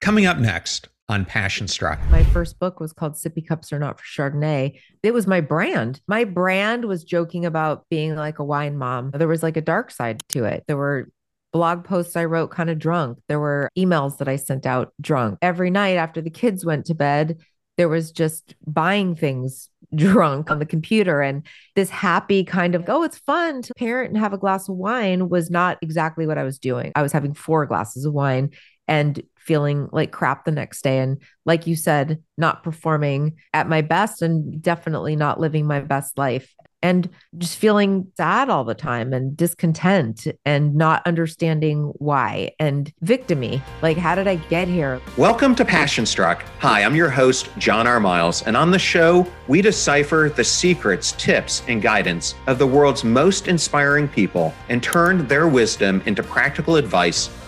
Coming up next on Passion Struck. My first book was called Sippy Cups Are Not for Chardonnay. It was my brand. My brand was joking about being like a wine mom. There was like a dark side to it. There were blog posts I wrote kind of drunk. There were emails that I sent out drunk. Every night after the kids went to bed, there was just buying things drunk on the computer and this happy kind of oh it's fun to parent and have a glass of wine was not exactly what I was doing. I was having four glasses of wine and feeling like crap the next day. And like you said, not performing at my best and definitely not living my best life and just feeling sad all the time and discontent and not understanding why and victimy. Like, how did I get here? Welcome to Passion Struck. Hi, I'm your host, John R. Miles, and on the show, we decipher the secrets, tips, and guidance of the world's most inspiring people and turn their wisdom into practical advice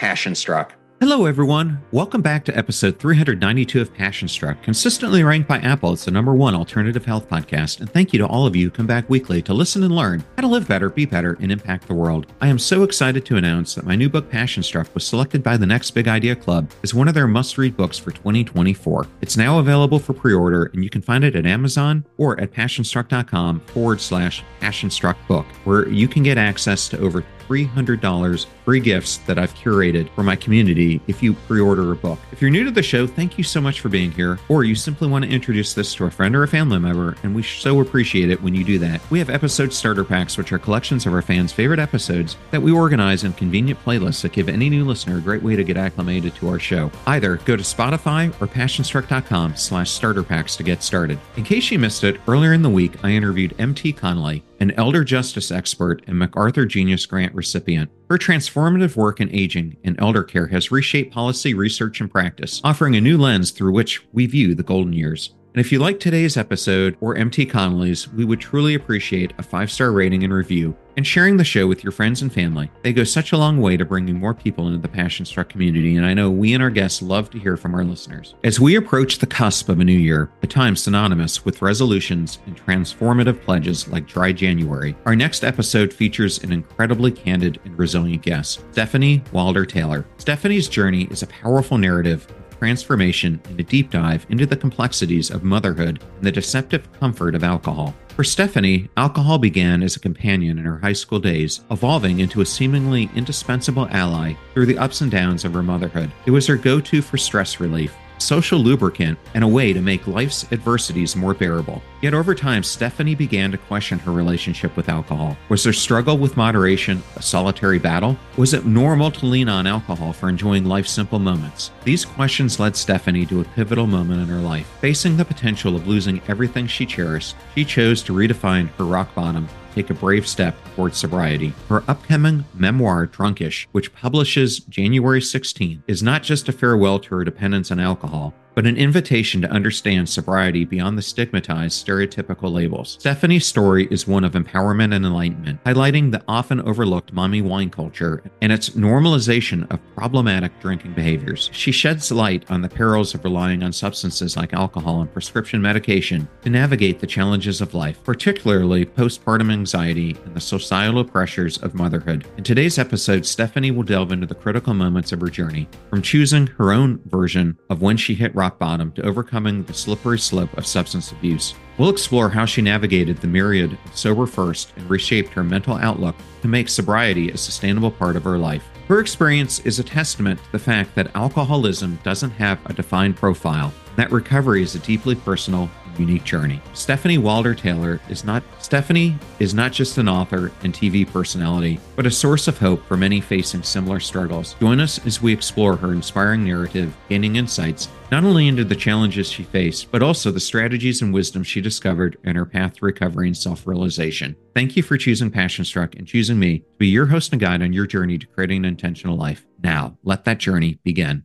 Passion Struck. Hello, everyone. Welcome back to episode 392 of Passion Struck, consistently ranked by Apple as the number one alternative health podcast. And thank you to all of you who come back weekly to listen and learn how to live better, be better, and impact the world. I am so excited to announce that my new book, Passion Struck, was selected by the Next Big Idea Club as one of their must read books for 2024. It's now available for pre order, and you can find it at Amazon or at passionstruck.com forward slash passionstruck book, where you can get access to over $300 free gifts that I've curated for my community if you pre order a book. If you're new to the show, thank you so much for being here, or you simply want to introduce this to a friend or a family member, and we so appreciate it when you do that. We have episode starter packs, which are collections of our fans' favorite episodes that we organize in convenient playlists that give any new listener a great way to get acclimated to our show. Either go to Spotify or passionstruck.com slash starter packs to get started. In case you missed it, earlier in the week, I interviewed MT Connolly, an elder justice expert and MacArthur Genius Grant recipient. Her transformative work in aging and elder care has reshaped policy, research, and practice, offering a new lens through which we view the golden years. And if you like today's episode or MT Connolly's, we would truly appreciate a five star rating and review and sharing the show with your friends and family. They go such a long way to bringing more people into the Passion Struck community, and I know we and our guests love to hear from our listeners. As we approach the cusp of a new year, a time synonymous with resolutions and transformative pledges like Dry January, our next episode features an incredibly candid and resilient guest, Stephanie Wilder Taylor. Stefanie's journey is a powerful narrative transformation and a deep dive into the complexities of motherhood and the deceptive comfort of alcohol. For Stefanie, alcohol began as a companion in her high school days, evolving into a seemingly indispensable ally through the ups and downs of her motherhood. It was her go to for stress relief, social lubricant, and a way to make life's adversities more bearable. Yet over time, Stefanie began to question her relationship with alcohol. Was her struggle with moderation a solitary battle? Was it normal to lean on alcohol for enjoying life's simple moments? These questions led Stefanie to a pivotal moment in her life. Facing the potential of losing everything she cherished, she chose to redefine her rock bottom take a brave step towards sobriety. Her upcoming memoir, Drunkish, which publishes January 16th, is not just a farewell to her dependence on alcohol, but an invitation to understand sobriety beyond the stigmatized stereotypical labels. Stefanie's story is one of empowerment and enlightenment, highlighting the often overlooked mommy wine culture and its normalization of problematic drinking behaviors. She sheds light on the perils of relying on substances like alcohol and prescription medication to navigate the challenges of life, particularly postpartum anxiety and the societal pressures of motherhood. In today's episode, Stefanie will delve into the critical moments of her journey, from choosing her own version of when she hit rock bottom to overcoming the slippery slope of substance abuse. We'll explore how she navigated the myriad of sober first and reshaped her mental outlook to make sobriety a sustainable part of her life. Her experience is a testament to the fact that alcoholism doesn't have a defined profile, that recovery is a deeply personal unique journey. Stefanie Wilder-Taylor is not Stefanie is not just an author and TV personality, but a source of hope for many facing similar struggles. Join us as we explore her inspiring narrative, gaining insights not only into the challenges she faced, but also the strategies and wisdom she discovered in her path to recovery and self-realization. Thank you for choosing Passion Struck and choosing me to be your host and guide on your journey to creating an intentional life. Now, let that journey begin.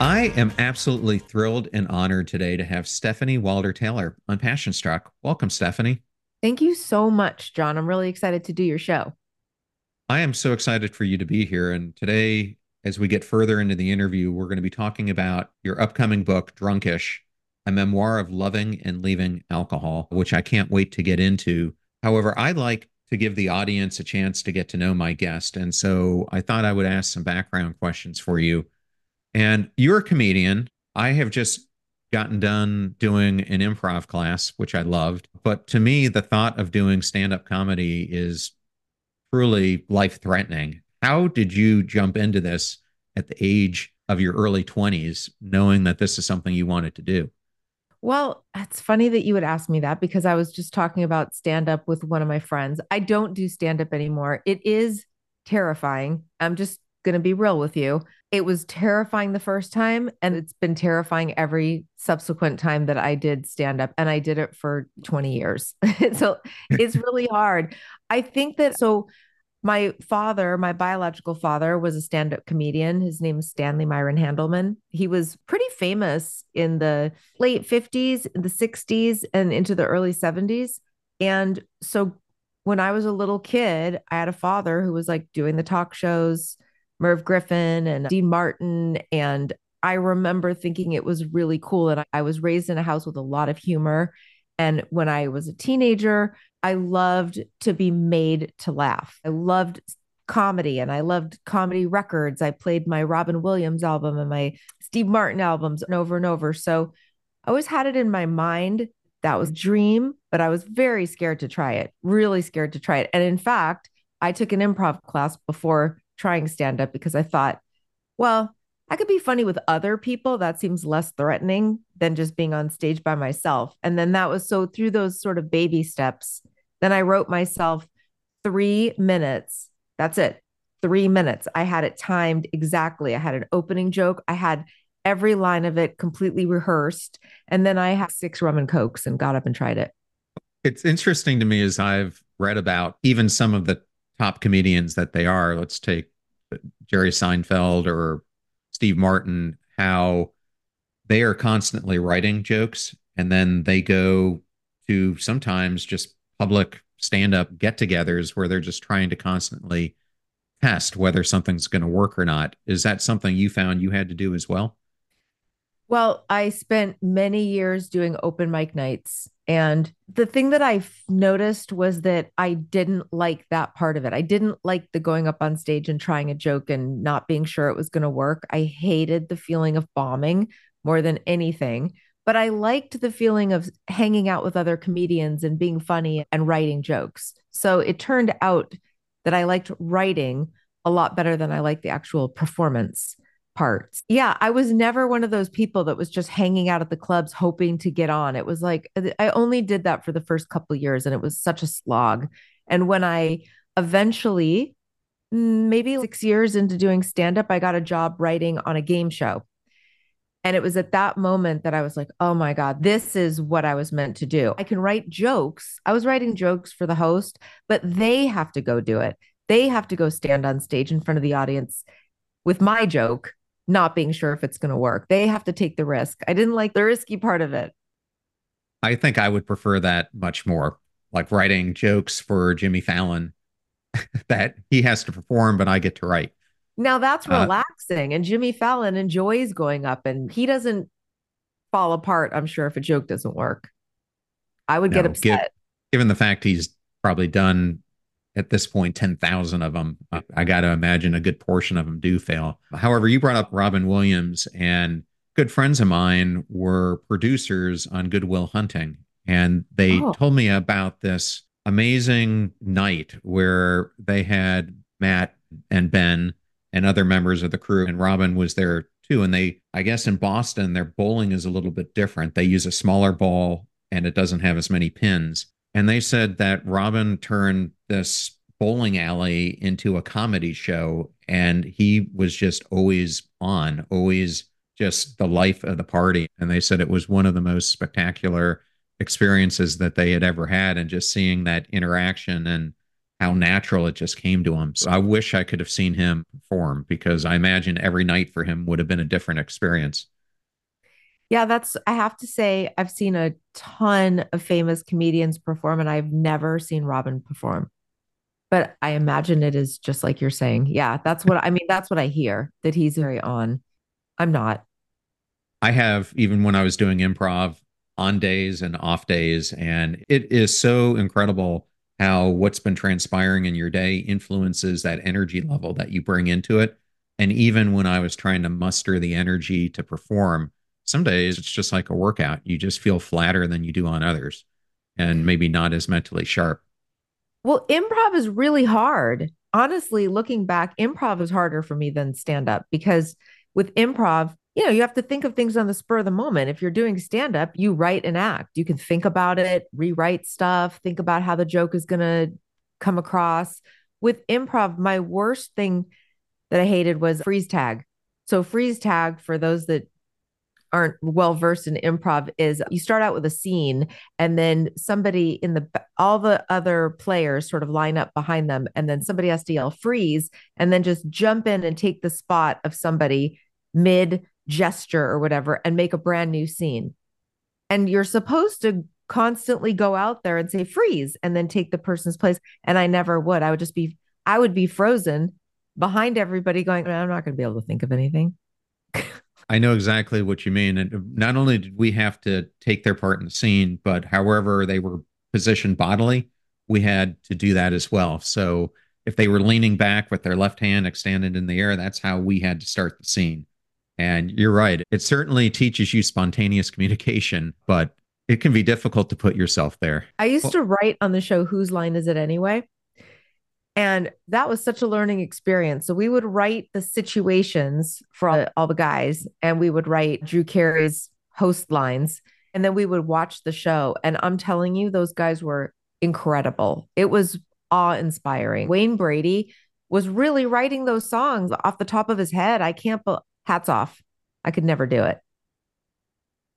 I am absolutely thrilled and honored today to have Stefanie Wilder-Taylor on Passion Struck. Welcome, Stefanie. Thank you so much, John. I'm really excited to do your show. I am so excited for you to be here. And today, as we get further into the interview, we're going to be talking about your upcoming book, Drunkish, a memoir of loving and leaving alcohol, which I can't wait to get into. However, I'd like to give the audience a chance to get to know my guest. And so I thought I would ask some background questions for you and you're a comedian. I have just gotten done doing an improv class, which I loved. But to me, the thought of doing stand up comedy is truly life threatening. How did you jump into this at the age of your early 20s, knowing that this is something you wanted to do? Well, it's funny that you would ask me that because I was just talking about stand up with one of my friends. I don't do stand up anymore. It is terrifying. I'm just going to be real with you. It was terrifying the first time, and it's been terrifying every subsequent time that I did stand up. And I did it for 20 years. so it's really hard. I think that so. My father, my biological father, was a stand up comedian. His name is Stanley Myron Handelman. He was pretty famous in the late 50s, the 60s, and into the early 70s. And so when I was a little kid, I had a father who was like doing the talk shows, Merv Griffin and Dean Martin. And I remember thinking it was really cool. And I was raised in a house with a lot of humor. And when I was a teenager, I loved to be made to laugh. I loved comedy and I loved comedy records. I played my Robin Williams album and my Steve Martin albums over and over. So I always had it in my mind. That was dream, but I was very scared to try it, really scared to try it. And in fact, I took an improv class before trying stand up because I thought, well, I could be funny with other people. That seems less threatening than just being on stage by myself. And then that was so through those sort of baby steps, then I wrote myself three minutes. That's it. Three minutes. I had it timed exactly. I had an opening joke. I had every line of it completely rehearsed. And then I had six rum and cokes and got up and tried it. It's interesting to me as I've read about even some of the top comedians that they are, let's take Jerry Seinfeld or Steve Martin, how they are constantly writing jokes and then they go to sometimes just public stand up get togethers where they're just trying to constantly test whether something's going to work or not. Is that something you found you had to do as well? Well, I spent many years doing open mic nights. And the thing that I noticed was that I didn't like that part of it. I didn't like the going up on stage and trying a joke and not being sure it was going to work. I hated the feeling of bombing more than anything. But I liked the feeling of hanging out with other comedians and being funny and writing jokes. So it turned out that I liked writing a lot better than I liked the actual performance parts. Yeah, I was never one of those people that was just hanging out at the clubs hoping to get on. It was like I only did that for the first couple years and it was such a slog. And when I eventually mm, maybe 6 years into doing stand up, I got a job writing on a game show. And it was at that moment that I was like, oh my God, this is what I was meant to do. I can write jokes. I was writing jokes for the host, but they have to go do it. They have to go stand on stage in front of the audience with my joke not being sure if it's going to work. They have to take the risk. I didn't like the risky part of it. I think I would prefer that much more, like writing jokes for Jimmy Fallon that he has to perform, but I get to write. Now that's uh, relaxing. Uh, and Jimmy Fallon enjoys going up and he doesn't fall apart, I'm sure, if a joke doesn't work. I would no, get upset. Give, given the fact he's probably done at this point 10,000 of them. I got to imagine a good portion of them do fail. However, you brought up Robin Williams, and good friends of mine were producers on Good Will Hunting. And they oh. told me about this amazing night where they had Matt and Ben and other members of the crew, and Robin was there too. And they, I guess in Boston, their bowling is a little bit different. They use a smaller ball and it doesn't have as many pins. And they said that Robin turned this bowling alley into a comedy show. And he was just always on, always just the life of the party. And they said it was one of the most spectacular experiences that they had ever had. And just seeing that interaction and how natural it just came to him. So I wish I could have seen him perform because I imagine every night for him would have been a different experience. Yeah, that's, I have to say, I've seen a ton of famous comedians perform, and I've never seen Robin perform. But I imagine it is just like you're saying. Yeah, that's what I mean. That's what I hear that he's very on. I'm not. I have, even when I was doing improv on days and off days, and it is so incredible how what's been transpiring in your day influences that energy level that you bring into it. And even when I was trying to muster the energy to perform, some days it's just like a workout. You just feel flatter than you do on others and maybe not as mentally sharp. Well, improv is really hard. Honestly, looking back, improv is harder for me than stand up because with improv, you know, you have to think of things on the spur of the moment. If you're doing stand up, you write an act. You can think about it, rewrite stuff, think about how the joke is going to come across. With improv, my worst thing that I hated was freeze tag. So, freeze tag, for those that aren't well versed in improv is you start out with a scene and then somebody in the all the other players sort of line up behind them and then somebody has to yell freeze and then just jump in and take the spot of somebody mid gesture or whatever and make a brand new scene. And you're supposed to constantly go out there and say freeze and then take the person's place. And I never would. I would just be, I would be frozen behind everybody going, I'm not going to be able to think of anything. I know exactly what you mean. And not only did we have to take their part in the scene, but however they were positioned bodily, we had to do that as well. So if they were leaning back with their left hand extended in the air, that's how we had to start the scene. And you're right. It certainly teaches you spontaneous communication, but it can be difficult to put yourself there. I used well, to write on the show, Whose Line Is It Anyway? And that was such a learning experience. So we would write the situations for all, all the guys, and we would write Drew Carey's host lines. And then we would watch the show. And I'm telling you, those guys were incredible. It was awe inspiring. Wayne Brady was really writing those songs off the top of his head. I can't, hats off. I could never do it.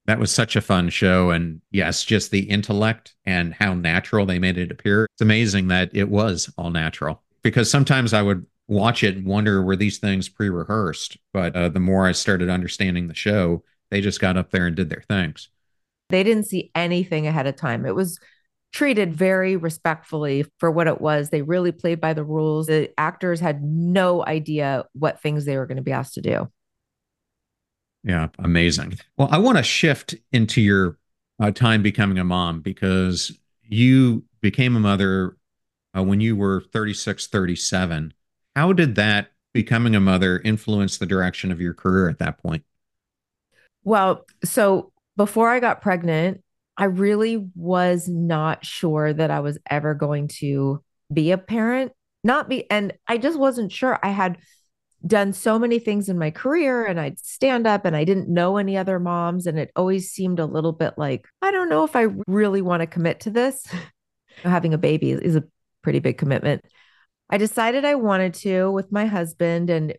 That was such a fun show. And yes, just the intellect and how natural they made it appear. It's amazing that it was all natural because sometimes I would watch it and wonder were these things pre rehearsed? But uh, the more I started understanding the show, they just got up there and did their things. They didn't see anything ahead of time. It was treated very respectfully for what it was. They really played by the rules. The actors had no idea what things they were going to be asked to do. Yeah, amazing. Well, I want to shift into your uh, time becoming a mom because you became a mother uh, when you were 36, 37. How did that becoming a mother influence the direction of your career at that point? Well, so before I got pregnant, I really was not sure that I was ever going to be a parent. Not be, and I just wasn't sure. I had done so many things in my career and I'd stand up and I didn't know any other moms. And it always seemed a little bit like, I don't know if I really want to commit to this. Having a baby is a pretty big commitment. I decided I wanted to with my husband. And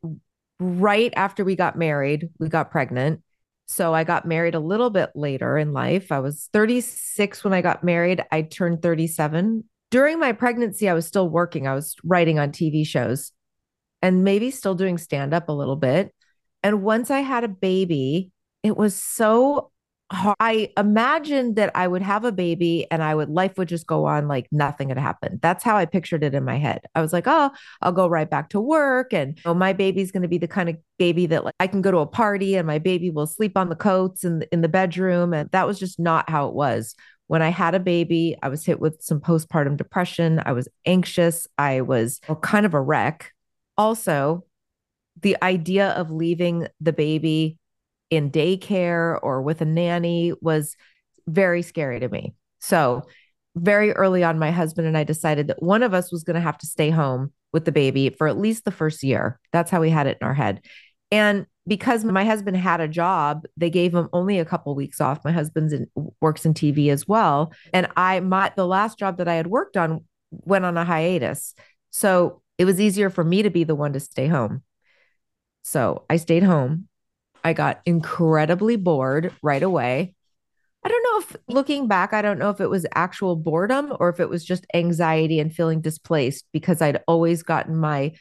right after we got married, we got pregnant. So I got married a little bit later in life. I was 36 when I got married. I turned 37. During my pregnancy, I was still working. I was writing on TV shows and maybe still doing stand up a little bit. And once I had a baby, it was so hard. I imagined that I would have a baby and I would life would just go on like nothing had happened. That's how I pictured it in my head. I was like, oh, I'll go right back to work and my baby's going to be the kind of baby that like I can go to a party and my baby will sleep on the coats in in the bedroom and that was just not how it was. When I had a baby, I was hit with some postpartum depression. I was anxious. I was kind of a wreck also the idea of leaving the baby in daycare or with a nanny was very scary to me. So, very early on, my husband and I decided that one of us was going to have to stay home with the baby for at least the first year. That's how we had it in our head. And because my husband had a job, they gave him only a couple weeks off. My husband's in, works in TV as well, and I my the last job that I had worked on went on a hiatus. So it was easier for me to be the one to stay home. So I stayed home. I got incredibly bored right away. I don't know if looking back, I don't know if it was actual boredom or if it was just anxiety and feeling displaced because I'd always gotten my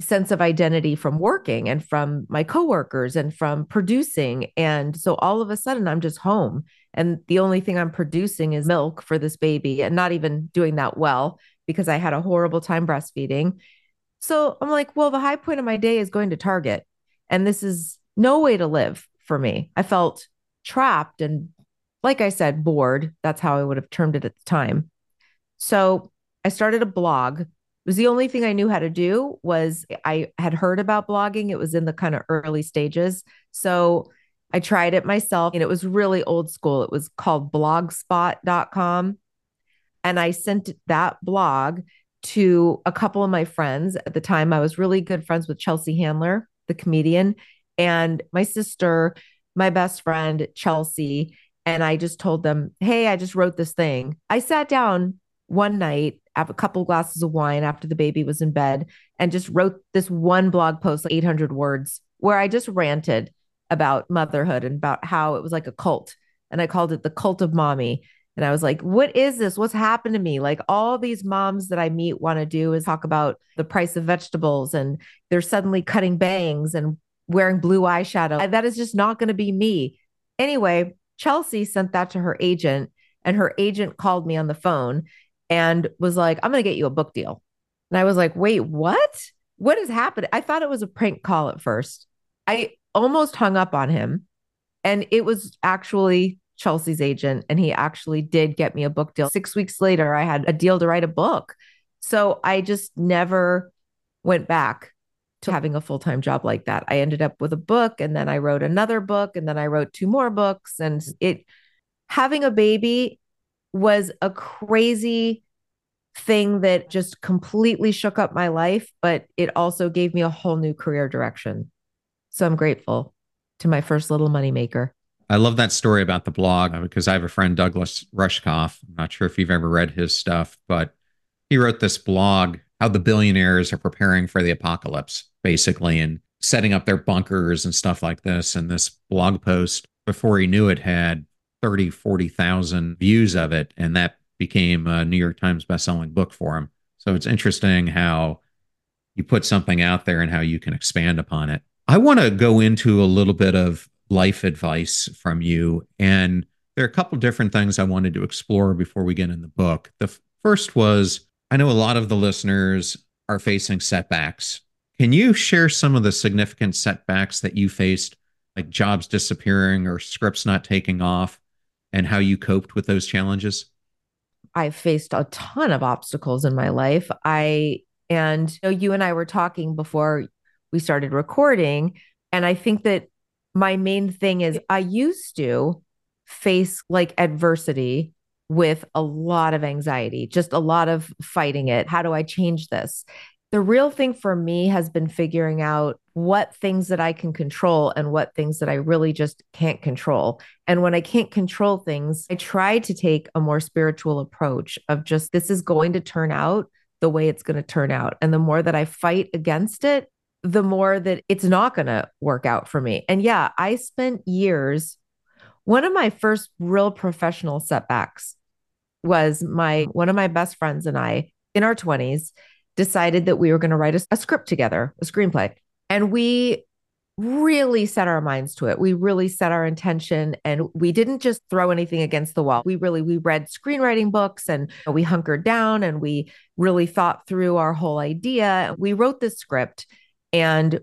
sense of identity from working and from my coworkers and from producing. And so all of a sudden, I'm just home. And the only thing I'm producing is milk for this baby and not even doing that well because I had a horrible time breastfeeding. So I'm like, well, the high point of my day is going to Target. And this is no way to live for me. I felt trapped and, like I said, bored. That's how I would have termed it at the time. So I started a blog It was the only thing I knew how to do was I had heard about blogging. It was in the kind of early stages. So I tried it myself and it was really old school. It was called blogspot.com. And I sent that blog to a couple of my friends. At the time, I was really good friends with Chelsea Handler, the comedian, and my sister, my best friend, Chelsea. And I just told them, Hey, I just wrote this thing. I sat down one night have a couple glasses of wine after the baby was in bed and just wrote this one blog post like 800 words where i just ranted about motherhood and about how it was like a cult and i called it the cult of mommy and i was like what is this what's happened to me like all these moms that i meet want to do is talk about the price of vegetables and they're suddenly cutting bangs and wearing blue eyeshadow that is just not going to be me anyway chelsea sent that to her agent and her agent called me on the phone and was like, I'm going to get you a book deal. And I was like, wait, what? What has happened? I thought it was a prank call at first. I almost hung up on him. And it was actually Chelsea's agent. And he actually did get me a book deal. Six weeks later, I had a deal to write a book. So I just never went back to having a full time job like that. I ended up with a book and then I wrote another book and then I wrote two more books. And it, having a baby was a crazy thing that just completely shook up my life, but it also gave me a whole new career direction. So I'm grateful to my first little moneymaker. I love that story about the blog uh, because I have a friend, Douglas Rushkoff. I'm not sure if you've ever read his stuff, but he wrote this blog how the billionaires are preparing for the apocalypse, basically, and setting up their bunkers and stuff like this. And this blog post, before he knew it, had 30, 40,000 views of it. And that became a New York Times bestselling book for him. So it's interesting how you put something out there and how you can expand upon it. I want to go into a little bit of life advice from you. And there are a couple different things I wanted to explore before we get in the book. The first was I know a lot of the listeners are facing setbacks. Can you share some of the significant setbacks that you faced, like jobs disappearing or scripts not taking off? and how you coped with those challenges? I faced a ton of obstacles in my life. I and you, know, you and I were talking before we started recording and I think that my main thing is I used to face like adversity with a lot of anxiety, just a lot of fighting it. How do I change this? The real thing for me has been figuring out what things that I can control and what things that I really just can't control. And when I can't control things, I try to take a more spiritual approach of just this is going to turn out the way it's going to turn out. And the more that I fight against it, the more that it's not going to work out for me. And yeah, I spent years. One of my first real professional setbacks was my one of my best friends and I in our 20s decided that we were going to write a, a script together, a screenplay. And we really set our minds to it. We really set our intention and we didn't just throw anything against the wall. We really we read screenwriting books and we hunkered down and we really thought through our whole idea. We wrote this script and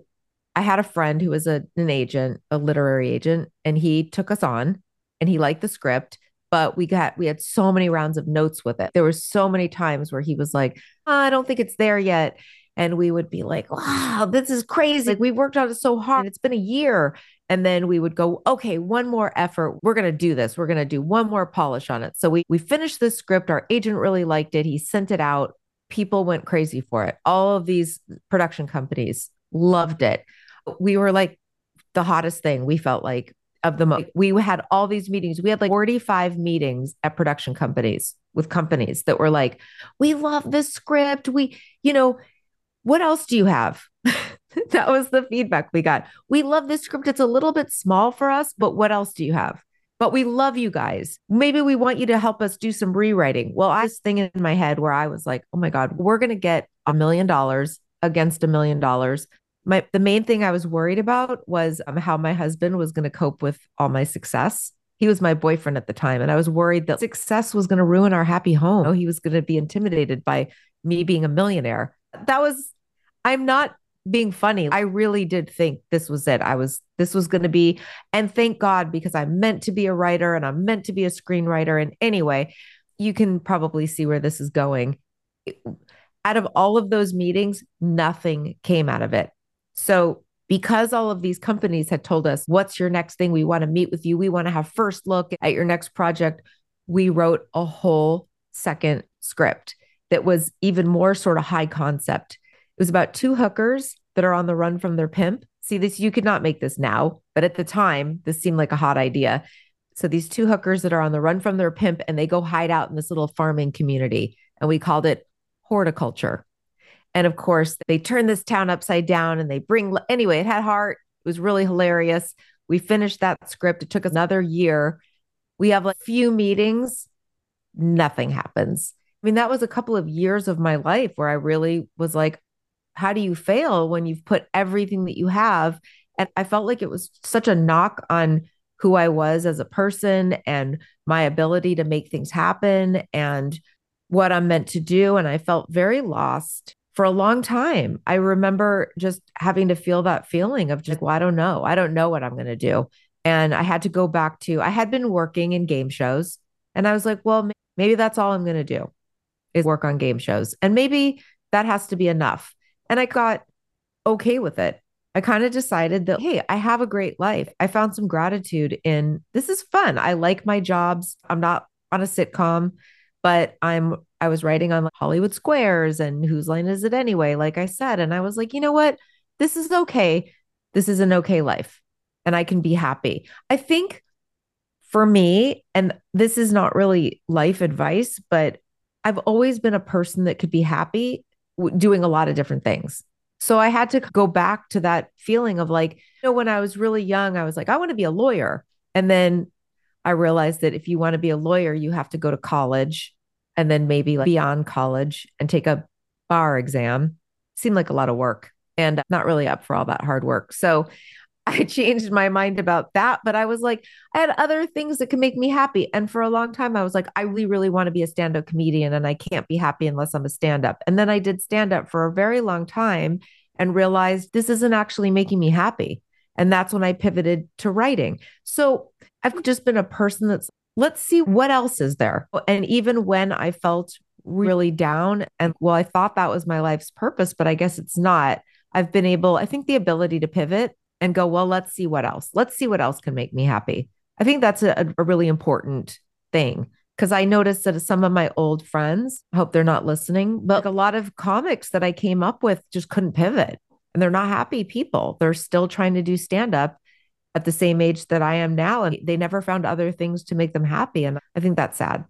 I had a friend who was a, an agent, a literary agent, and he took us on and he liked the script but we got we had so many rounds of notes with it. There were so many times where he was like oh, i don't think it's there yet. And we would be like wow this is crazy. Like we worked on it so hard. It's been a year. And then we would go okay one more effort. We're going to do this. We're going to do one more polish on it. So we we finished the script. Our agent really liked it. He sent it out. People went crazy for it. All of these production companies loved it we were like the hottest thing we felt like of the most. We had all these meetings. We had like 45 meetings at production companies with companies that were like, we love this script. We, you know, what else do you have? that was the feedback we got. We love this script. It's a little bit small for us, but what else do you have? but we love you guys. Maybe we want you to help us do some rewriting. Well, I was thinking in my head where I was like, oh my God, we're going to get a million dollars against a million dollars. My the main thing I was worried about was um, how my husband was going to cope with all my success. He was my boyfriend at the time, and I was worried that success was going to ruin our happy home. Oh, he was going to be intimidated by me being a millionaire. That was, I'm not being funny. I really did think this was it. I was, this was going to be, and thank God because I'm meant to be a writer and I'm meant to be a screenwriter. And anyway, you can probably see where this is going. Out of all of those meetings, nothing came out of it. So, because all of these companies had told us, What's your next thing? We want to meet with you. We want to have first look at your next project. We wrote a whole second script that was even more sort of high concept. It was about two hookers that are on the run from their pimp. See, this, you could not make this now, but at the time, this seemed like a hot idea. So these two hookers that are on the run from their pimp and they go hide out in this little farming community. And we called it horticulture. And of course, they turn this town upside down and they bring, anyway, it had heart. It was really hilarious. We finished that script. It took us another year. We have a few meetings, nothing happens. I mean, that was a couple of years of my life where I really was like, how do you fail when you've put everything that you have? And I felt like it was such a knock on who I was as a person and my ability to make things happen and what I'm meant to do. And I felt very lost for a long time. I remember just having to feel that feeling of just, well, I don't know. I don't know what I'm going to do. And I had to go back to, I had been working in game shows and I was like, well, maybe that's all I'm going to do is work on game shows. And maybe that has to be enough. And I got okay with it. I kind of decided that, hey, I have a great life. I found some gratitude in this is fun. I like my jobs. I'm not on a sitcom, but I'm I was writing on Hollywood Squares and whose line is it anyway, like I said. And I was like, you know what? This is okay. This is an okay life and I can be happy. I think for me, and this is not really life advice, but I've always been a person that could be happy doing a lot of different things. So I had to go back to that feeling of like, you know, when I was really young, I was like, I want to be a lawyer. And then I realized that if you want to be a lawyer, you have to go to college and then maybe like beyond college and take a bar exam. Seemed like a lot of work and not really up for all that hard work. So I changed my mind about that, but I was like, I had other things that could make me happy. And for a long time, I was like, I really, really want to be a stand up comedian and I can't be happy unless I'm a stand up. And then I did stand up for a very long time and realized this isn't actually making me happy. And that's when I pivoted to writing. So I've just been a person that's, let's see what else is there. And even when I felt really down, and well, I thought that was my life's purpose, but I guess it's not. I've been able, I think the ability to pivot and go, well, let's see what else. Let's see what else can make me happy. I think that's a, a really important thing because I noticed that some of my old friends, I hope they're not listening, but a lot of comics that I came up with just couldn't pivot and they're not happy people. They're still trying to do stand up at the same age that I am now. And they never found other things to make them happy. And I think that's sad.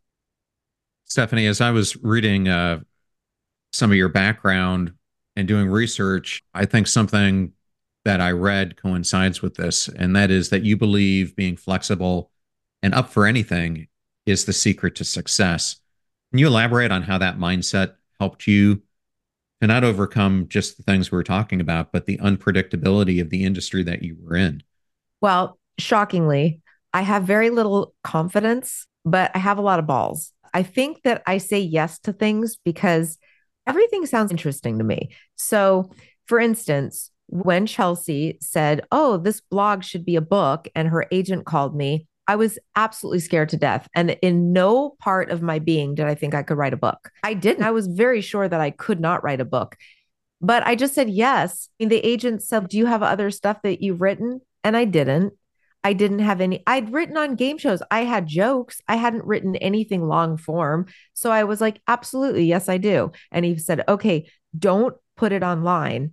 Stefanie, as I was reading uh, some of your background and doing research, I think something that I read coincides with this, and that is that you believe being flexible and up for anything is the secret to success. Can you elaborate on how that mindset helped you to not overcome just the things we were talking about, but the unpredictability of the industry that you were in? Well, shockingly, I have very little confidence, but I have a lot of balls. I think that I say yes to things because everything sounds interesting to me. So, for instance, when Chelsea said, Oh, this blog should be a book, and her agent called me, I was absolutely scared to death. And in no part of my being did I think I could write a book. I didn't. I was very sure that I could not write a book. But I just said yes. And the agent said, Do you have other stuff that you've written? And I didn't. I didn't have any. I'd written on game shows. I had jokes. I hadn't written anything long form. So I was like, Absolutely. Yes, I do. And he said, Okay, don't put it online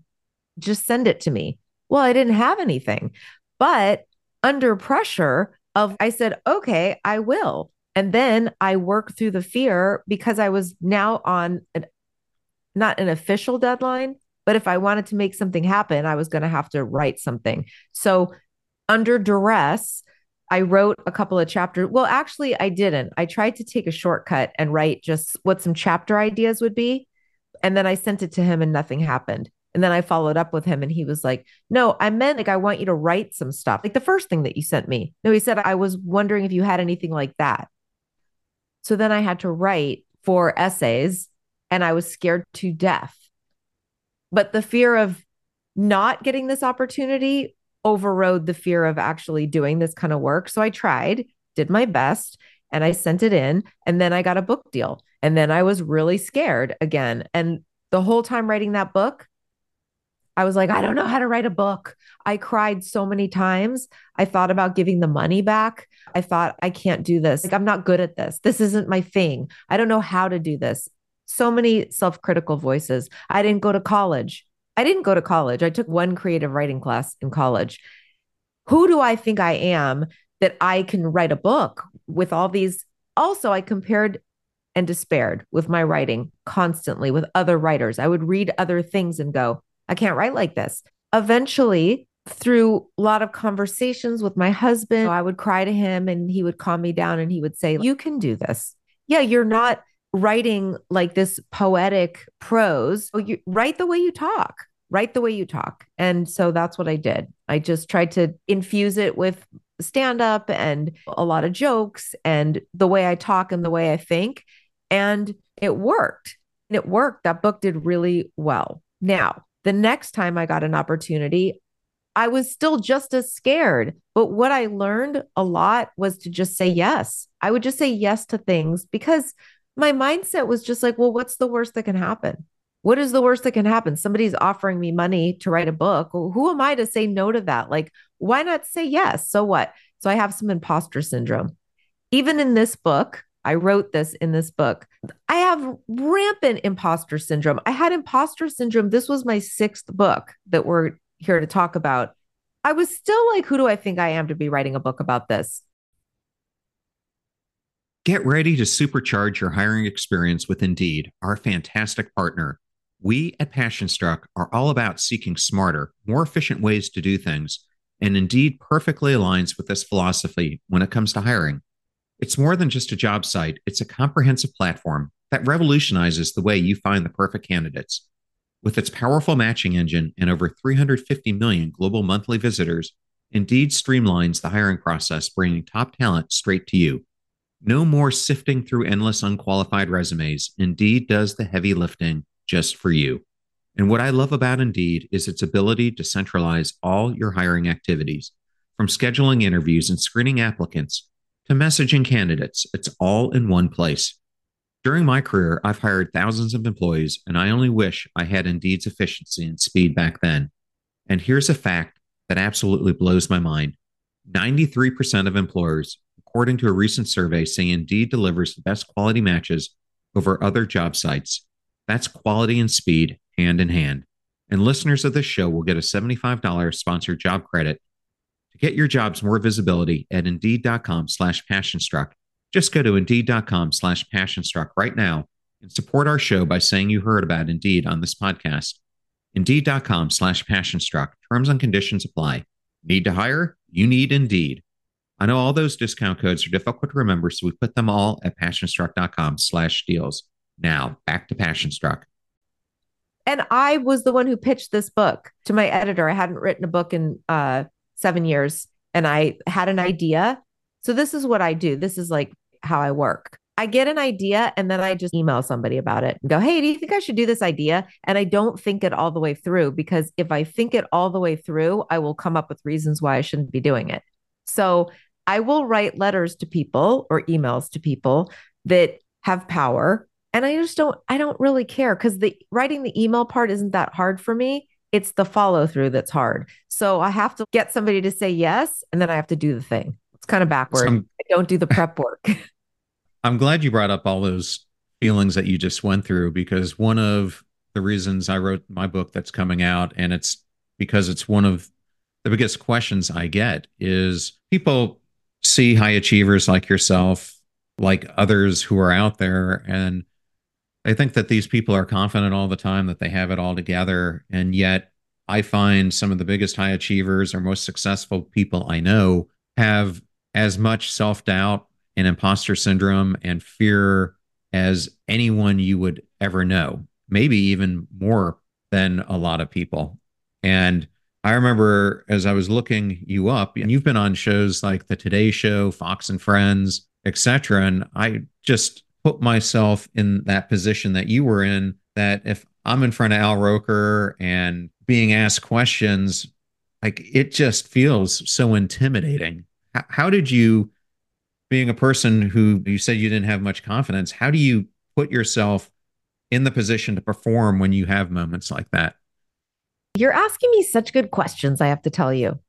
just send it to me. Well, I didn't have anything. But under pressure of I said, "Okay, I will." And then I worked through the fear because I was now on an, not an official deadline, but if I wanted to make something happen, I was going to have to write something. So under duress, I wrote a couple of chapters. Well, actually, I didn't. I tried to take a shortcut and write just what some chapter ideas would be. And then I sent it to him and nothing happened. And then I followed up with him and he was like, No, I meant like, I want you to write some stuff. Like the first thing that you sent me. No, he said, I was wondering if you had anything like that. So then I had to write four essays and I was scared to death. But the fear of not getting this opportunity overrode the fear of actually doing this kind of work. So I tried, did my best, and I sent it in. And then I got a book deal. And then I was really scared again. And the whole time writing that book, I was like, I don't know how to write a book. I cried so many times. I thought about giving the money back. I thought, I can't do this. Like, I'm not good at this. This isn't my thing. I don't know how to do this. So many self critical voices. I didn't go to college. I didn't go to college. I took one creative writing class in college. Who do I think I am that I can write a book with all these? Also, I compared and despaired with my writing constantly with other writers. I would read other things and go, I can't write like this. Eventually, through a lot of conversations with my husband, I would cry to him and he would calm me down and he would say, You can do this. Yeah, you're not writing like this poetic prose. Oh, you write the way you talk, write the way you talk. And so that's what I did. I just tried to infuse it with stand up and a lot of jokes and the way I talk and the way I think. And it worked. And it worked. That book did really well. Now, the next time I got an opportunity, I was still just as scared. But what I learned a lot was to just say yes. I would just say yes to things because my mindset was just like, well, what's the worst that can happen? What is the worst that can happen? Somebody's offering me money to write a book. Who am I to say no to that? Like, why not say yes? So what? So I have some imposter syndrome. Even in this book, I wrote this in this book. I have rampant imposter syndrome. I had imposter syndrome. This was my sixth book that we're here to talk about. I was still like, who do I think I am to be writing a book about this? Get ready to supercharge your hiring experience with Indeed, our fantastic partner. We at PassionStruck are all about seeking smarter, more efficient ways to do things, and Indeed perfectly aligns with this philosophy when it comes to hiring. It's more than just a job site, it's a comprehensive platform that revolutionizes the way you find the perfect candidates. With its powerful matching engine and over 350 million global monthly visitors, Indeed streamlines the hiring process, bringing top talent straight to you. No more sifting through endless unqualified resumes. Indeed does the heavy lifting just for you. And what I love about Indeed is its ability to centralize all your hiring activities, from scheduling interviews and screening applicants to messaging candidates. It's all in one place. During my career, I've hired thousands of employees, and I only wish I had Indeed's efficiency and speed back then. And here's a fact that absolutely blows my mind 93% of employers according to a recent survey, say Indeed delivers the best quality matches over other job sites. That's quality and speed hand in hand. And listeners of this show will get a $75 sponsored job credit to get your jobs more visibility at indeed.com slash passionstruck. Just go to indeed.com slash passionstruck right now and support our show by saying you heard about Indeed on this podcast. Indeed.com slash passionstruck. Terms and conditions apply. Need to hire? You need Indeed. I know all those discount codes are difficult to remember, so we put them all at passionstruck.com slash deals. Now back to Passionstruck. And I was the one who pitched this book to my editor. I hadn't written a book in uh, seven years and I had an idea. So this is what I do. This is like how I work. I get an idea and then I just email somebody about it and go, Hey, do you think I should do this idea? And I don't think it all the way through because if I think it all the way through, I will come up with reasons why I shouldn't be doing it. So I will write letters to people or emails to people that have power. And I just don't, I don't really care because the writing the email part isn't that hard for me. It's the follow through that's hard. So I have to get somebody to say yes, and then I have to do the thing. It's kind of backward. So I don't do the prep work. I'm glad you brought up all those feelings that you just went through because one of the reasons I wrote my book that's coming out, and it's because it's one of the biggest questions I get is people see high achievers like yourself, like others who are out there, and they think that these people are confident all the time, that they have it all together. And yet, I find some of the biggest high achievers or most successful people I know have as much self doubt and imposter syndrome and fear as anyone you would ever know, maybe even more than a lot of people. And I remember as I was looking you up, and you've been on shows like the Today Show, Fox and Friends, etc. And I just put myself in that position that you were in. That if I'm in front of Al Roker and being asked questions, like it just feels so intimidating. How, how did you, being a person who you said you didn't have much confidence, how do you put yourself in the position to perform when you have moments like that? You're asking me such good questions, I have to tell you.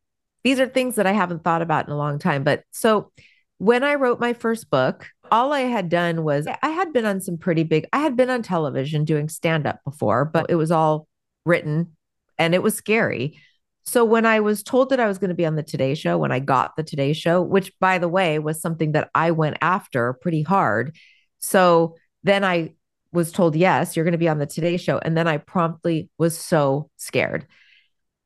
These are things that I haven't thought about in a long time. But so when I wrote my first book, all I had done was I had been on some pretty big, I had been on television doing stand up before, but it was all written and it was scary. So when I was told that I was going to be on the Today Show, when I got the Today Show, which by the way was something that I went after pretty hard. So then I was told, yes, you're going to be on the Today Show. And then I promptly was so scared.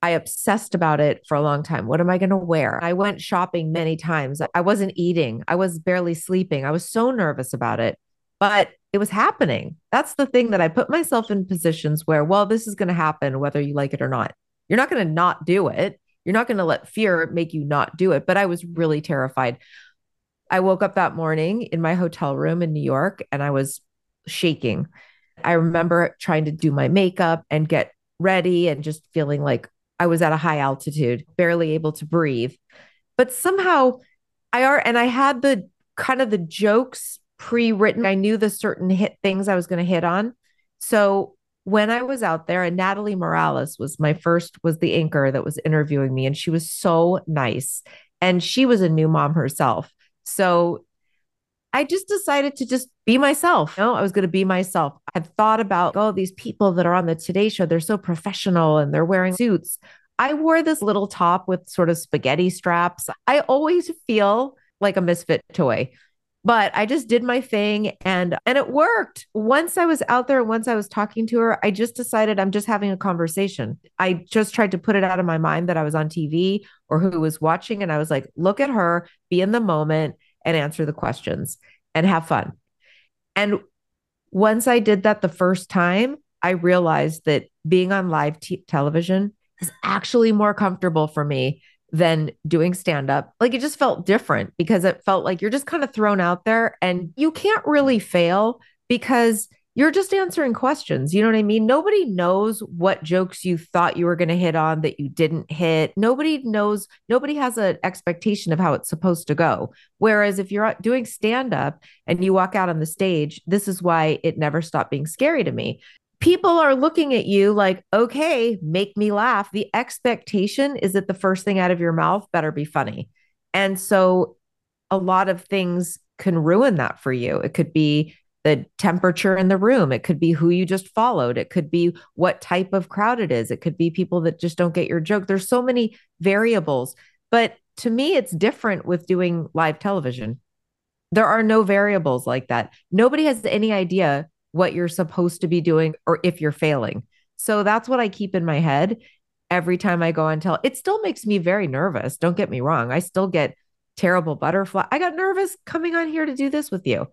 I obsessed about it for a long time. What am I going to wear? I went shopping many times. I wasn't eating. I was barely sleeping. I was so nervous about it, but it was happening. That's the thing that I put myself in positions where, well, this is going to happen whether you like it or not. You're not going to not do it. You're not going to let fear make you not do it. But I was really terrified. I woke up that morning in my hotel room in New York and I was shaking. I remember trying to do my makeup and get ready and just feeling like I was at a high altitude, barely able to breathe. But somehow I are, and I had the kind of the jokes pre written. I knew the certain hit things I was going to hit on. So when I was out there, and Natalie Morales was my first, was the anchor that was interviewing me, and she was so nice. And she was a new mom herself. So I just decided to just be myself. You know, I was going to be myself. I thought about, oh, these people that are on the Today Show, they're so professional and they're wearing suits. I wore this little top with sort of spaghetti straps. I always feel like a misfit toy but I just did my thing and and it worked. Once I was out there, once I was talking to her, I just decided I'm just having a conversation. I just tried to put it out of my mind that I was on TV or who was watching and I was like, look at her, be in the moment and answer the questions and have fun. And once I did that the first time, I realized that being on live t- television is actually more comfortable for me than doing stand up. Like it just felt different because it felt like you're just kind of thrown out there and you can't really fail because you're just answering questions. You know what I mean? Nobody knows what jokes you thought you were going to hit on that you didn't hit. Nobody knows, nobody has an expectation of how it's supposed to go. Whereas if you're doing stand up and you walk out on the stage, this is why it never stopped being scary to me. People are looking at you like, okay, make me laugh. The expectation is that the first thing out of your mouth better be funny. And so a lot of things can ruin that for you. It could be the temperature in the room. It could be who you just followed. It could be what type of crowd it is. It could be people that just don't get your joke. There's so many variables. But to me, it's different with doing live television. There are no variables like that. Nobody has any idea what you're supposed to be doing or if you're failing. So that's what I keep in my head every time I go on tell. It still makes me very nervous. Don't get me wrong. I still get terrible butterfly. I got nervous coming on here to do this with you.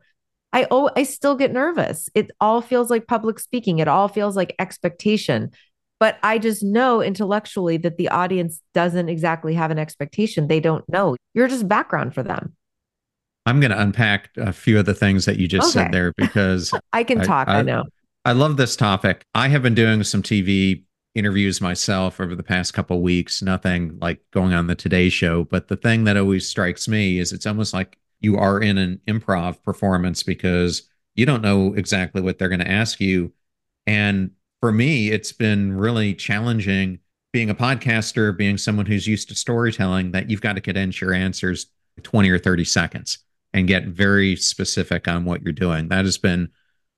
I oh I still get nervous. It all feels like public speaking. It all feels like expectation. But I just know intellectually that the audience doesn't exactly have an expectation. They don't know. You're just background for them. I'm going to unpack a few of the things that you just okay. said there because I can talk. I, I, know. I love this topic. I have been doing some TV interviews myself over the past couple weeks. Nothing like going on the Today Show, but the thing that always strikes me is it's almost like you are in an improv performance because you don't know exactly what they're going to ask you. And for me, it's been really challenging being a podcaster, being someone who's used to storytelling, that you've got to condense your answers 20 or 30 seconds and get very specific on what you're doing. That has been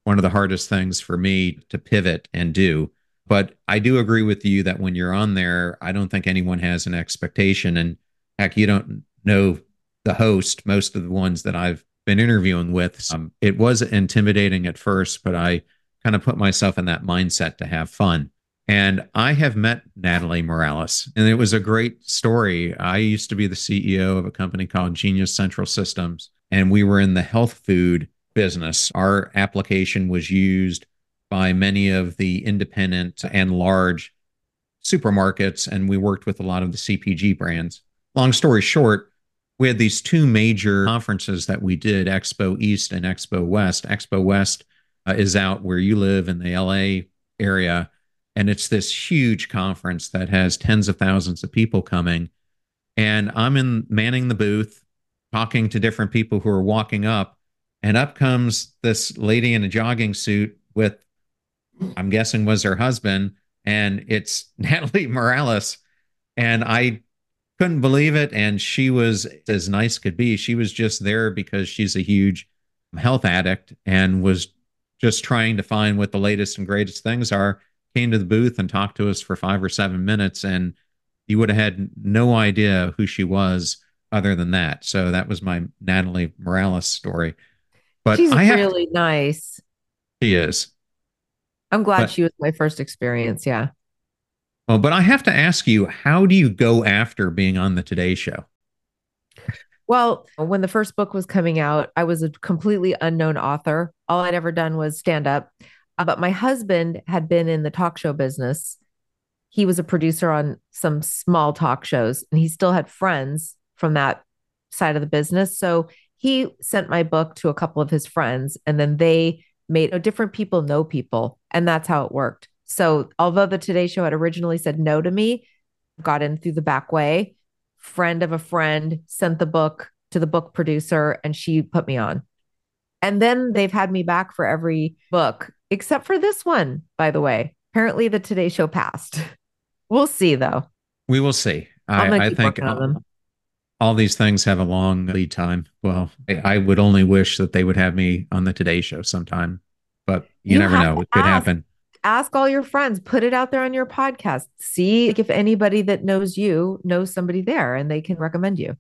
one of the hardest things for me to pivot and do. But I do agree with you that when you're on there, I don't think anyone has an expectation. And heck, you don't know the host, most of the ones that I've been interviewing with. Um, it was intimidating at first, but I kind of put myself in that mindset to have fun. And I have met Natalie Morales, and it was a great story. I used to be the CEO of a company called Genius Central Systems, and we were in the health food business. Our application was used by many of the independent and large supermarkets, and we worked with a lot of the CPG brands. Long story short, we had these two major conferences that we did Expo East and Expo West. Expo West uh, is out where you live in the LA area and it's this huge conference that has tens of thousands of people coming and i'm in manning the booth talking to different people who are walking up and up comes this lady in a jogging suit with i'm guessing was her husband and it's natalie morales and i couldn't believe it and she was as nice could be she was just there because she's a huge health addict and was just trying to find what the latest and greatest things are came to the booth and talked to us for five or seven minutes, and you would have had no idea who she was other than that. So that was my Natalie Morales story. But she's I really to, nice. She is. I'm glad but, she was my first experience. Yeah. Well, but I have to ask you, how do you go after being on the Today Show? Well, when the first book was coming out, I was a completely unknown author. All I'd ever done was stand up. Uh, but my husband had been in the talk show business. He was a producer on some small talk shows and he still had friends from that side of the business. So he sent my book to a couple of his friends and then they made oh, different people know people. And that's how it worked. So although the Today Show had originally said no to me, got in through the back way. Friend of a friend sent the book to the book producer and she put me on. And then they've had me back for every book except for this one, by the way. Apparently, the Today Show passed. We'll see, though. We will see. I, I think all, all, these things have a long lead time. Well, I, I, would only wish that they would have me on the Today Show sometime, but you, you never know. It could ask, happen. Ask all your friends, put it out there on your podcast. See if anybody that knows you knows somebody there and they can recommend you.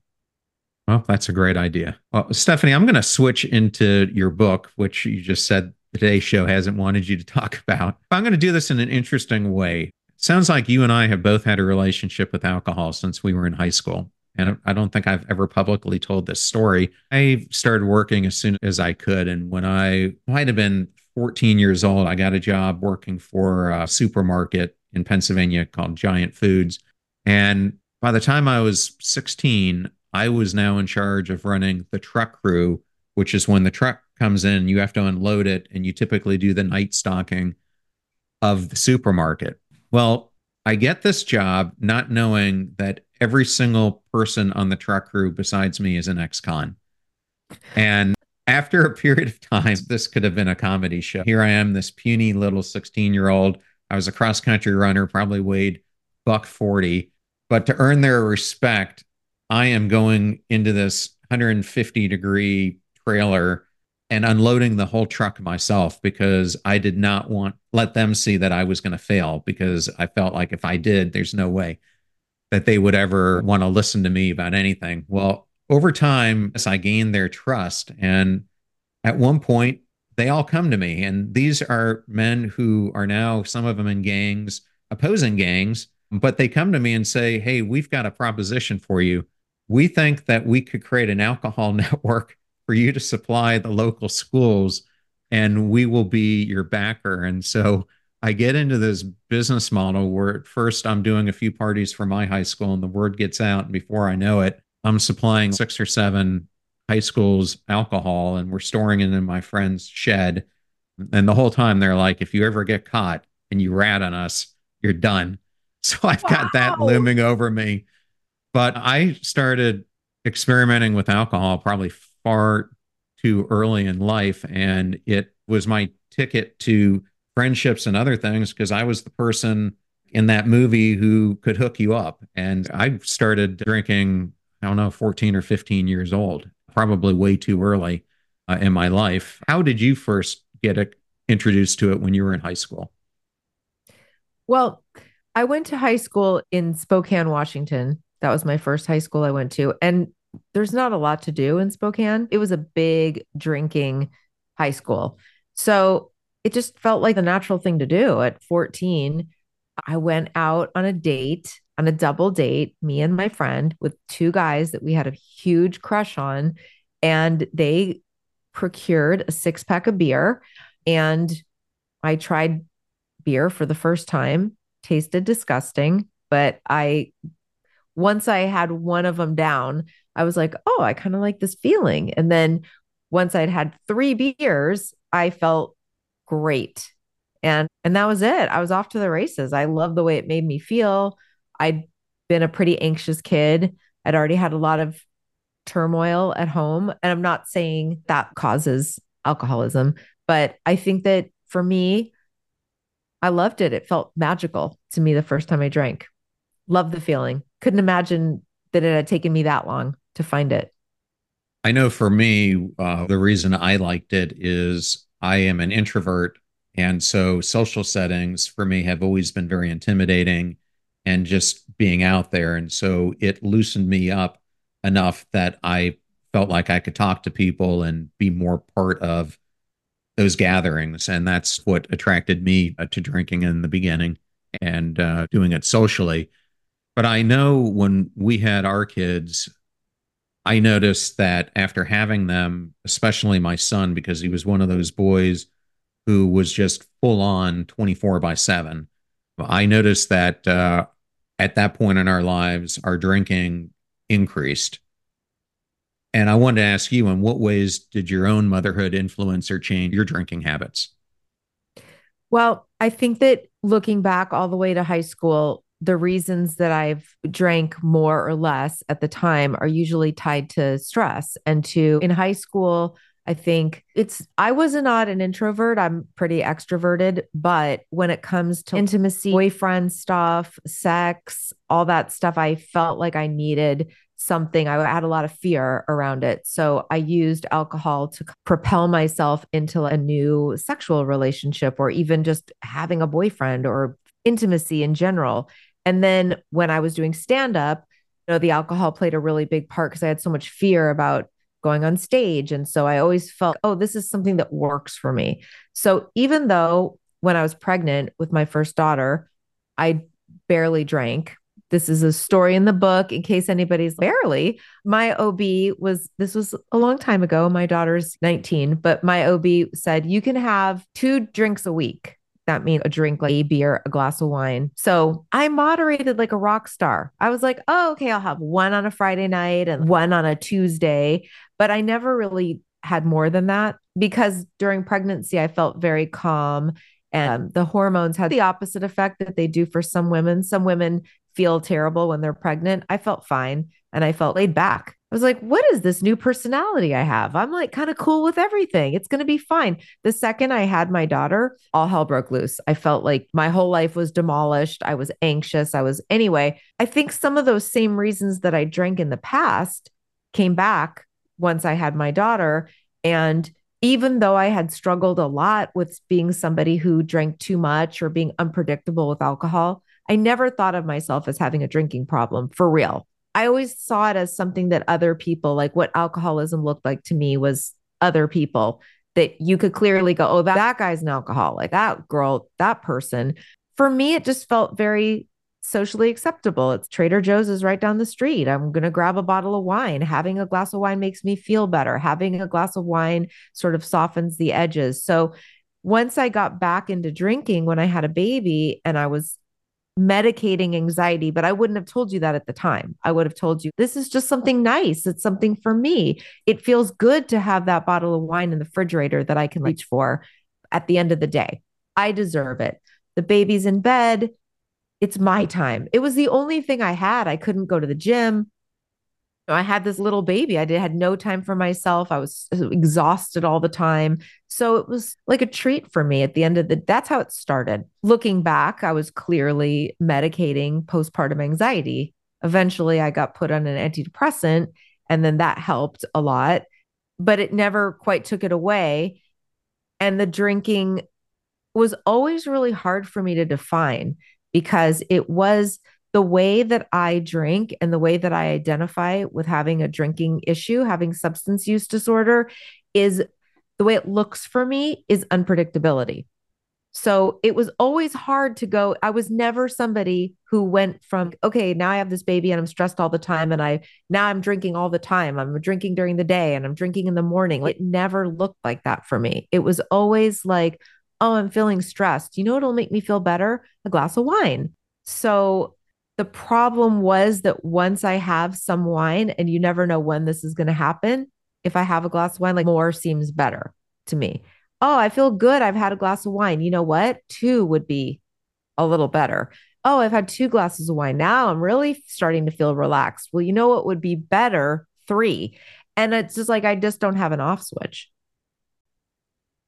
Well, that's a great idea. Well, Stefanie, I'm going to switch into your book, which you just said today's Show hasn't wanted you to talk about. I'm going to do this in an interesting way. sounds like you and I have both had a relationship with alcohol since we were in high school. And I don't think I've ever publicly told this story. I started working as soon as I could. And when I might have been 14 years old, I got a job working for a supermarket in Pennsylvania called Giant Foods. And by the time I was 16, I was now in charge of running the truck crew, which is when the truck comes in, you have to unload it, and you typically do the night stocking of the supermarket. Well, I get this job not knowing that every single person on the truck crew besides me is an ex con. And after a period of time, this could have been a comedy show. Here I am, this puny little 16 year old. I was a cross country runner, probably weighed buck 40. But to earn their respect, I am going into this 150 degree trailer and unloading the whole truck myself because I did not want let them see that I was going to fail because I felt like if I did, there's no way that they would ever want to listen to me about anything. Well, over time, as I gained their trust, and at one point, they all come to me, and these are men who are now some of them in gangs, opposing gangs, but they come to me and say, "Hey, we've got a proposition for you. We think that we could create an alcohol network." for you to supply the local schools and we will be your backer. And so I get into this business model where at first I'm doing a few parties for my high school and the word gets out. And before I know it, I'm supplying six or seven high schools alcohol and we're storing it in my friend's shed. And the whole time they're like, if you ever get caught and you rat on us, you're done. So I've wow. got that looming over me. But I started experimenting with alcohol probably far too early in life. And it was my ticket to friendships and other things because I was the person in that movie who could hook you up. And I started drinking, I don't know, 14 or 15 years old, probably way too early uh, in my life. How did you first get a, introduced to it when you were in high school? Well, I went to high school in Spokane, Washington. That was my first high school I went to. And there's not a lot to do in Spokane. It was a big drinking high school. So it just felt like the natural thing to do at 14. I went out on a date, on a double date, me and my friend with two guys that we had a huge crush on. And they procured a six pack of beer. And I tried beer for the first time, tasted disgusting. But I, once I had one of them down, I was like, oh, I kind of like this feeling. And then once I'd had three beers, I felt great. And and that was it. I was off to the races. I loved the way it made me feel. I'd been a pretty anxious kid. I'd already had a lot of turmoil at home, and I'm not saying that causes alcoholism, but I think that for me, I loved it. It felt magical to me the first time I drank. Loved the feeling. Couldn't imagine that it had taken me that long to find it. I know for me, uh, the reason I liked it is I am an introvert. And so social settings for me have always been very intimidating and just being out there. And so it loosened me up enough that I felt like I could talk to people and be more part of those gatherings. And that's what attracted me uh, to drinking in the beginning and uh, doing it socially. But I know when we had our kids, I noticed that after having them, especially my son, because he was one of those boys who was just full on 24 by 7, I noticed that uh, at that point in our lives, our drinking increased. And I wanted to ask you, in what ways did your own motherhood influence or change your drinking habits? Well, I think that looking back all the way to high school, the reasons that I've drank more or less at the time are usually tied to stress and to in high school. I think it's, I was not an introvert. I'm pretty extroverted. But when it comes to intimacy, boyfriend stuff, sex, all that stuff, I felt like I needed something. I had a lot of fear around it. So I used alcohol to propel myself into a new sexual relationship or even just having a boyfriend or intimacy in general. And then when I was doing stand up, you know, the alcohol played a really big part because I had so much fear about going on stage. And so I always felt, oh, this is something that works for me. So even though when I was pregnant with my first daughter, I barely drank. This is a story in the book in case anybody's barely. My OB was, this was a long time ago. My daughter's 19, but my OB said, you can have two drinks a week that means a drink like a beer, a glass of wine. So I moderated like a rock star. I was like, oh, okay, I'll have one on a Friday night and one on a Tuesday. But I never really had more than that because during pregnancy, I felt very calm. And the hormones had the opposite effect that they do for some women. Some women feel terrible when they're pregnant. I felt fine and I felt laid back. I was like, what is this new personality I have? I'm like kind of cool with everything. It's going to be fine. The second I had my daughter, all hell broke loose. I felt like my whole life was demolished. I was anxious. I was, anyway, I think some of those same reasons that I drank in the past came back once I had my daughter. And even though I had struggled a lot with being somebody who drank too much or being unpredictable with alcohol, I never thought of myself as having a drinking problem for real. I always saw it as something that other people, like what alcoholism looked like to me, was other people that you could clearly go, oh, that, that guy's an alcoholic, that girl, that person. For me, it just felt very socially acceptable. It's Trader Joe's is right down the street. I'm going to grab a bottle of wine. Having a glass of wine makes me feel better. Having a glass of wine sort of softens the edges. So once I got back into drinking when I had a baby and I was medicating anxiety, but I wouldn't have told you that at the time. I would have told you, this is just something nice. It's something for me. It feels good to have that bottle of wine in the refrigerator that I can reach for at the end of the day. I deserve it. The baby's in bed. It's my time. It was the only thing I had. I couldn't go to the gym. I had this little baby. I did had no time for myself. I was exhausted all the time. So it was like a treat for me at the end of the that's how it started. Looking back, I was clearly medicating postpartum anxiety. Eventually I got put on an antidepressant and then that helped a lot, but it never quite took it away. And the drinking was always really hard for me to define because it was the way that I drink and the way that I identify with having a drinking issue, having substance use disorder, is the way it looks for me is unpredictability. So it was always hard to go. I was never somebody who went from, okay, now I have this baby and I'm stressed all the time. And I now I'm drinking all the time. I'm drinking during the day and I'm drinking in the morning. It never looked like that for me. It was always like, oh, I'm feeling stressed. You know what'll make me feel better? A glass of wine. So the problem was that once I have some wine, and you never know when this is going to happen, if I have a glass of wine, like more seems better to me oh, I feel good. I've had a glass of wine. You know what? Two would be a little better. Oh, I've had two glasses of wine. Now I'm really starting to feel relaxed. Well, you know what would be better? Three. And it's just like I just don't have an off switch.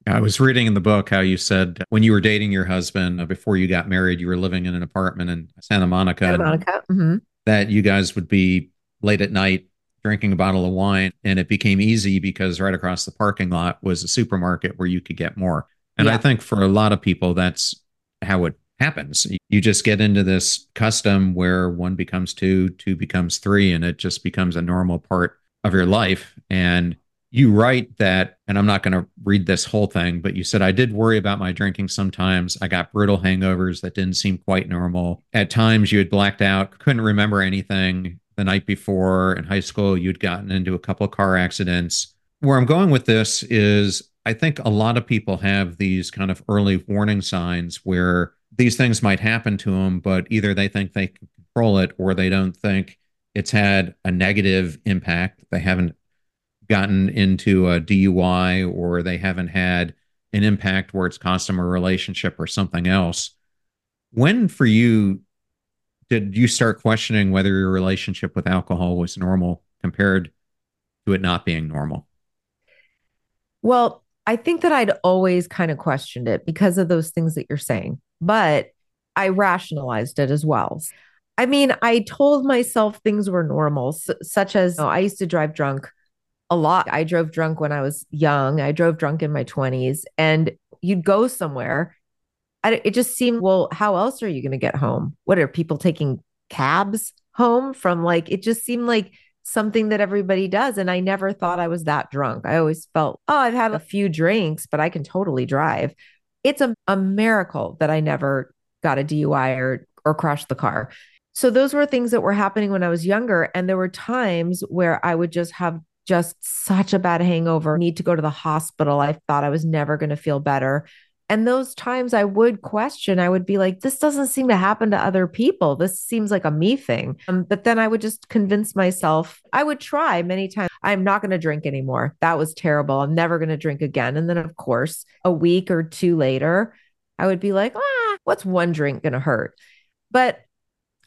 I was reading in the book how you said when you were dating your husband uh, before you got married, you were living in an apartment in Santa Monica. Santa Monica. Mm-hmm. That you guys would be late at night drinking a bottle of wine and it became easy because right across the parking lot was a supermarket where you could get more. And yeah. I think for a lot of people, that's how it happens. You just get into this custom where one becomes two, two becomes three, and it just becomes a normal part of your life. And you write that, and I'm not going to read this whole thing, but you said, I did worry about my drinking sometimes. I got brutal hangovers that didn't seem quite normal. At times, you had blacked out, couldn't remember anything the night before in high school, you'd gotten into a couple of car accidents. Where I'm going with this is I think a lot of people have these kind of early warning signs where these things might happen to them, but either they think they can control it or they don't think it's had a negative impact. They haven't gotten into a DUI or they haven't had an impact where it's cost them a relationship or something else. When for you did you start questioning whether your relationship with alcohol was normal compared to it not being normal? Well, I think that I'd always kind of questioned it because of those things that you're saying, but I rationalized it as well. I mean, I told myself things were normal, such as you know, I used to drive drunk a lot. I drove drunk when I was young. I drove drunk in my 20s, and you'd go somewhere I, it just seemed, well, how else are you going to get home? What are people taking cabs home from? Like, it just seemed like something that everybody does. And I never thought I was that drunk. I always felt, oh, I've had a few drinks, but I can totally drive. It's a, a miracle that I never got a DUI or, or crashed the car. So those were things that were happening when I was younger. And there were times where I would just have just such a bad hangover, need to go to the hospital. I thought I was never going to feel better. And those times I would question, I would be like, this doesn't seem to happen to other people. This seems like a me thing. Um, but then I would just convince myself, I would try many times, I'm not going to drink anymore. That was terrible. I'm never going to drink again. And then, of course, a week or two later, I would be like, ah, what's one drink going to hurt? But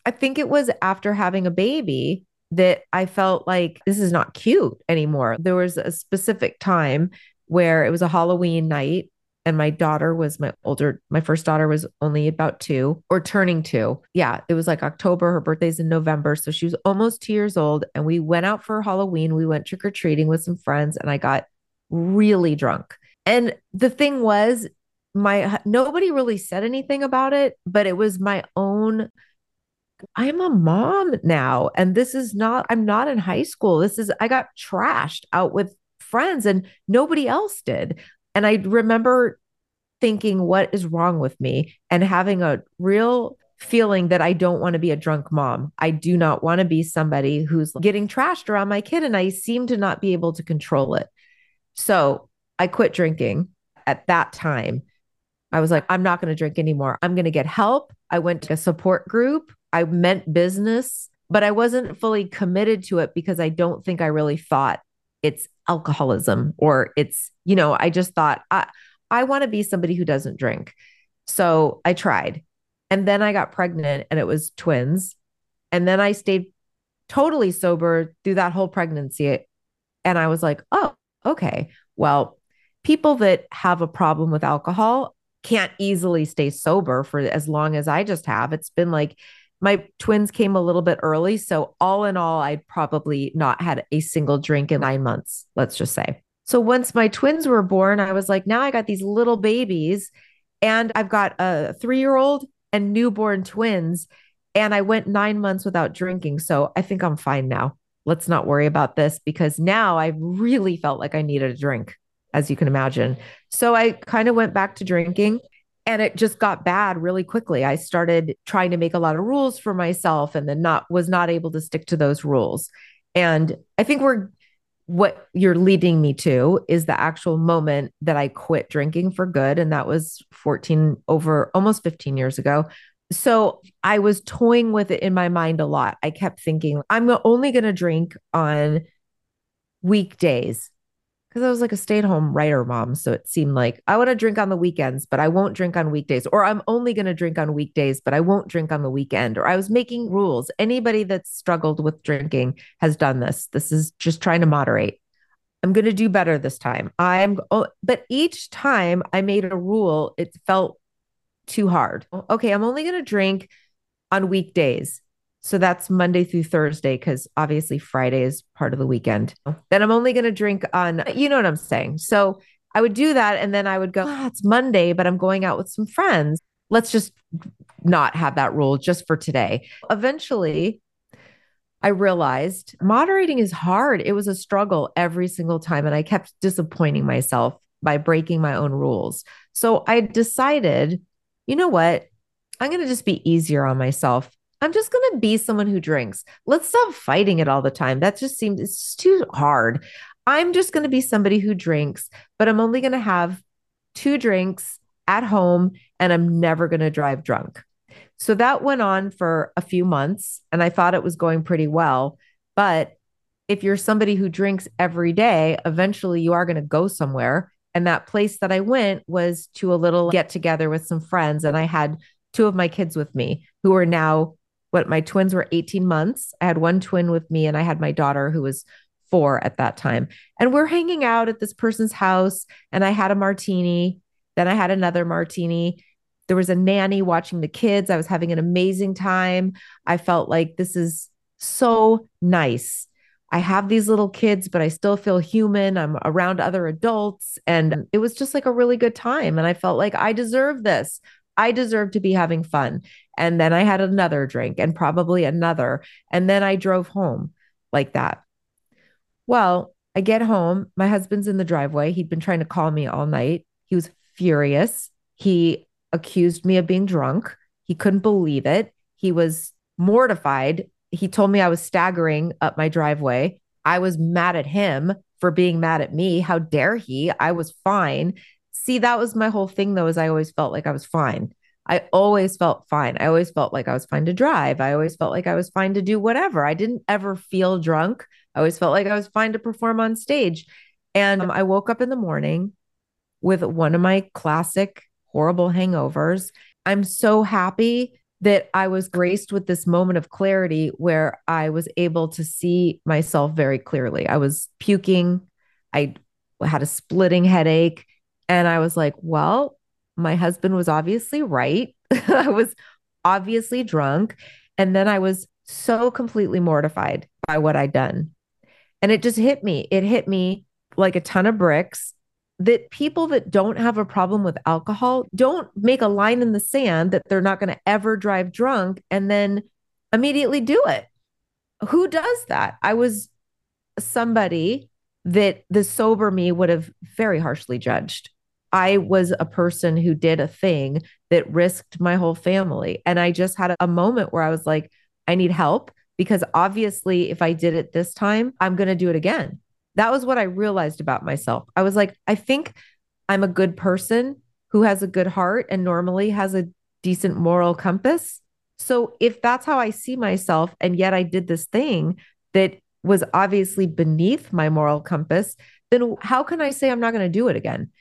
I think it was after having a baby that I felt like this is not cute anymore. There was a specific time where it was a Halloween night and my daughter was my older my first daughter was only about 2 or turning 2 yeah it was like october her birthday's in november so she was almost 2 years old and we went out for halloween. We went trick or treating with some friends and i got really drunk. And the thing was my nobody really said anything about it but it was my own I'm a mom now and this is not I'm not in high school this is I got trashed out with friends and nobody else did and I remember thinking, what is wrong with me? And having a real feeling that I don't want to be a drunk mom. I do not want to be somebody who's getting trashed around my kid. And I seem to not be able to control it. So I quit drinking at that time. I was like, I'm not going to drink anymore. I'm going to get help. I went to a support group. I meant business, but I wasn't fully committed to it because I don't think I really thought it's alcoholism or it's, you know, I just thought I I want to be somebody who doesn't drink. So I tried. And then I got pregnant and it was twins. And then I stayed totally sober through that whole pregnancy. And I was like, oh, okay. Well, people that have a problem with alcohol can't easily stay sober for as long as I just have. It's been like my twins came a little bit early. So, all in all, I'd probably not had a single drink in nine months, let's just say. So, once my twins were born, I was like, now I got these little babies, and I've got a three year old and newborn twins. And I went nine months without drinking. So, I think I'm fine now. Let's not worry about this because now I really felt like I needed a drink, as you can imagine. So, I kind of went back to drinking and it just got bad really quickly. I started trying to make a lot of rules for myself and then not was not able to stick to those rules. And I think we're what you're leading me to is the actual moment that I quit drinking for good. And that was 14 over almost 15 years ago. So I was toying with it in my mind a lot. I kept thinking, I'm only going to drink on weekdays because I was like a stay at home writer mom. So it seemed like I want to drink on the weekends, but I won't drink on weekdays. Or I'm only going to drink on weekdays, but I won't drink on the weekend. Or I was making rules. Anybody that's struggled with drinking has done this. This is just trying to moderate. I'm going to do better this time. I'm, oh, but each time I made a rule, it felt too hard. Okay, I'm only going to drink on weekdays. So that's Monday through Thursday, because obviously Friday is part of the weekend. Then I'm only going to drink on, you know what I'm saying? So I would do that. And then I would go, oh, it's Monday, but I'm going out with some friends. Let's just not have that rule just for today. Eventually, I realized moderating is hard. It was a struggle every single time. And I kept disappointing myself by breaking my own rules. So I decided, you know what? I'm going to just be easier on myself I'm just going to be someone who drinks. Let's stop fighting it all the time. That just seems it's too hard. I'm just going to be somebody who drinks, but I'm only going to have two drinks at home and I'm never going to drive drunk. So that went on for a few months and I thought it was going pretty well. But if you're somebody who drinks every day, eventually you are going to go somewhere. And that place that I went was to a little get together with some friends. And I had two of my kids with me who are now what my twins were 18 months. I had one twin with me, and I had my daughter who was four at that time. And we're hanging out at this person's house, and I had a martini. Then I had another martini. There was a nanny watching the kids. I was having an amazing time. I felt like this is so nice. I have these little kids, but I still feel human. I'm around other adults. And it was just like a really good time. And I felt like I deserve this. I deserve to be having fun. And then I had another drink and probably another. And then I drove home like that. Well, I get home. My husband's in the driveway. He'd been trying to call me all night. He was furious. He accused me of being drunk. He couldn't believe it. He was mortified. He told me I was staggering up my driveway. I was mad at him for being mad at me. How dare he? I was fine. See, that was my whole thing though, is I always felt like I was fine. I always felt fine. I always felt like I was fine to drive. I always felt like I was fine to do whatever. I didn't ever feel drunk. I always felt like I was fine to perform on stage. And um, I woke up in the morning with one of my classic horrible hangovers. I'm so happy that I was graced with this moment of clarity where I was able to see myself very clearly. I was puking. I had a splitting headache. And I was like, well, my husband was obviously right. I was obviously drunk. And then I was so completely mortified by what I'd done. And it just hit me. It hit me like a ton of bricks that people that don't have a problem with alcohol don't make a line in the sand that they're not going to ever drive drunk and then immediately do it. Who does that? I was somebody that the sober me would have very harshly judged. I was a person who did a thing that risked my whole family. And I just had a moment where I was like, I need help because obviously, if I did it this time, I'm going to do it again. That was what I realized about myself. I was like, I think I'm a good person who has a good heart and normally has a decent moral compass. So if that's how I see myself, and yet I did this thing that was obviously beneath my moral compass, then how can I say I'm not going to do it again?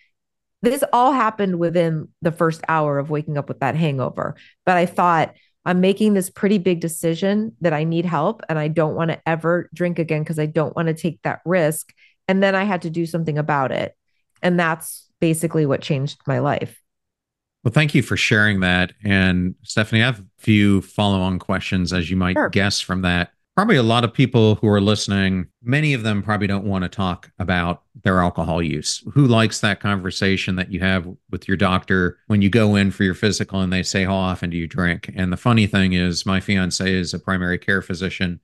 This all happened within the first hour of waking up with that hangover. But I thought, I'm making this pretty big decision that I need help and I don't want to ever drink again because I don't want to take that risk. And then I had to do something about it. And that's basically what changed my life. Well, thank you for sharing that. And Stefanie, I have a few follow on questions, as you might sure. guess from that probably a lot of people who are listening, many of them probably don't want to talk about their alcohol use. Who likes that conversation that you have with your doctor when you go in for your physical and they say, How often do you drink? And the funny thing is, my fiance is a primary care physician,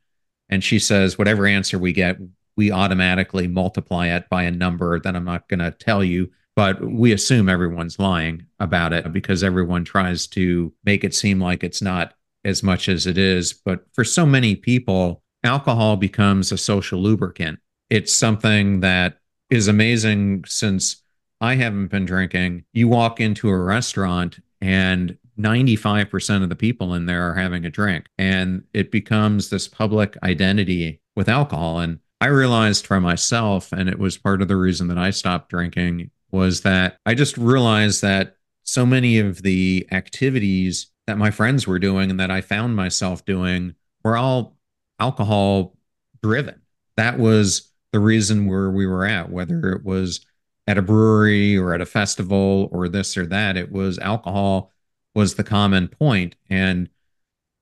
and she says, Whatever answer we get, we automatically multiply it by a number that I'm not going to tell you. but we assume everyone's lying about it because everyone tries to make it seem like it's not as much as it is. But for so many people, alcohol becomes a social lubricant. It's something that is amazing since I haven't been drinking. You walk into a restaurant and 95% of the people in there are having a drink, and it becomes this public identity with alcohol. And I realized for myself, and it was part of the reason that I stopped drinking, was that I just realized that so many of the activities that my friends were doing and that I found myself doing were all alcohol driven. That was the reason where we were at, whether it was at a brewery or at a festival or this or that, it was alcohol was the common point. And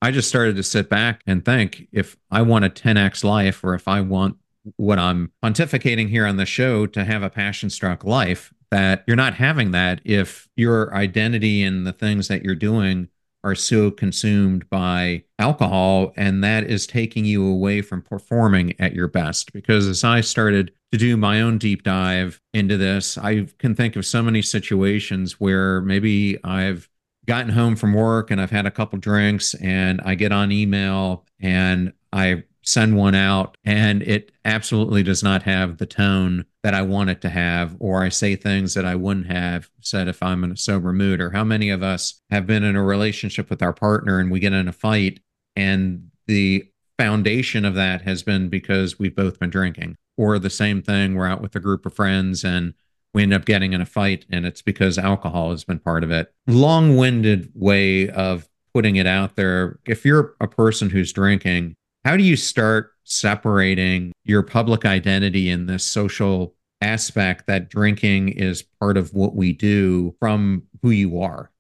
I just started to sit back and think if I want a 10x life or if I want what I'm pontificating here on the show to have a passion struck life, that you're not having that if your identity and the things that you're doing are so consumed by alcohol and that is taking you away from performing at your best. Because as i started to do my own deep dive into this i can think of so many situations where maybe i've gotten home from work and i've had a couple drinks and i get on email and i send one out and it absolutely does not have the tone that I want it to have, or I say things that I wouldn't have said if I'm in a sober mood, or how many of us have been in a relationship with our partner and we get in a fight and the foundation of that has been because we've both been drinking, or the same thing, we're out with a group of friends and we end up getting in a fight and it's because alcohol has been part of it. Long winded way of putting it out there. If you're a person who's drinking, how do you start separating your public identity in this social aspect that drinking is part of what we do from who you are?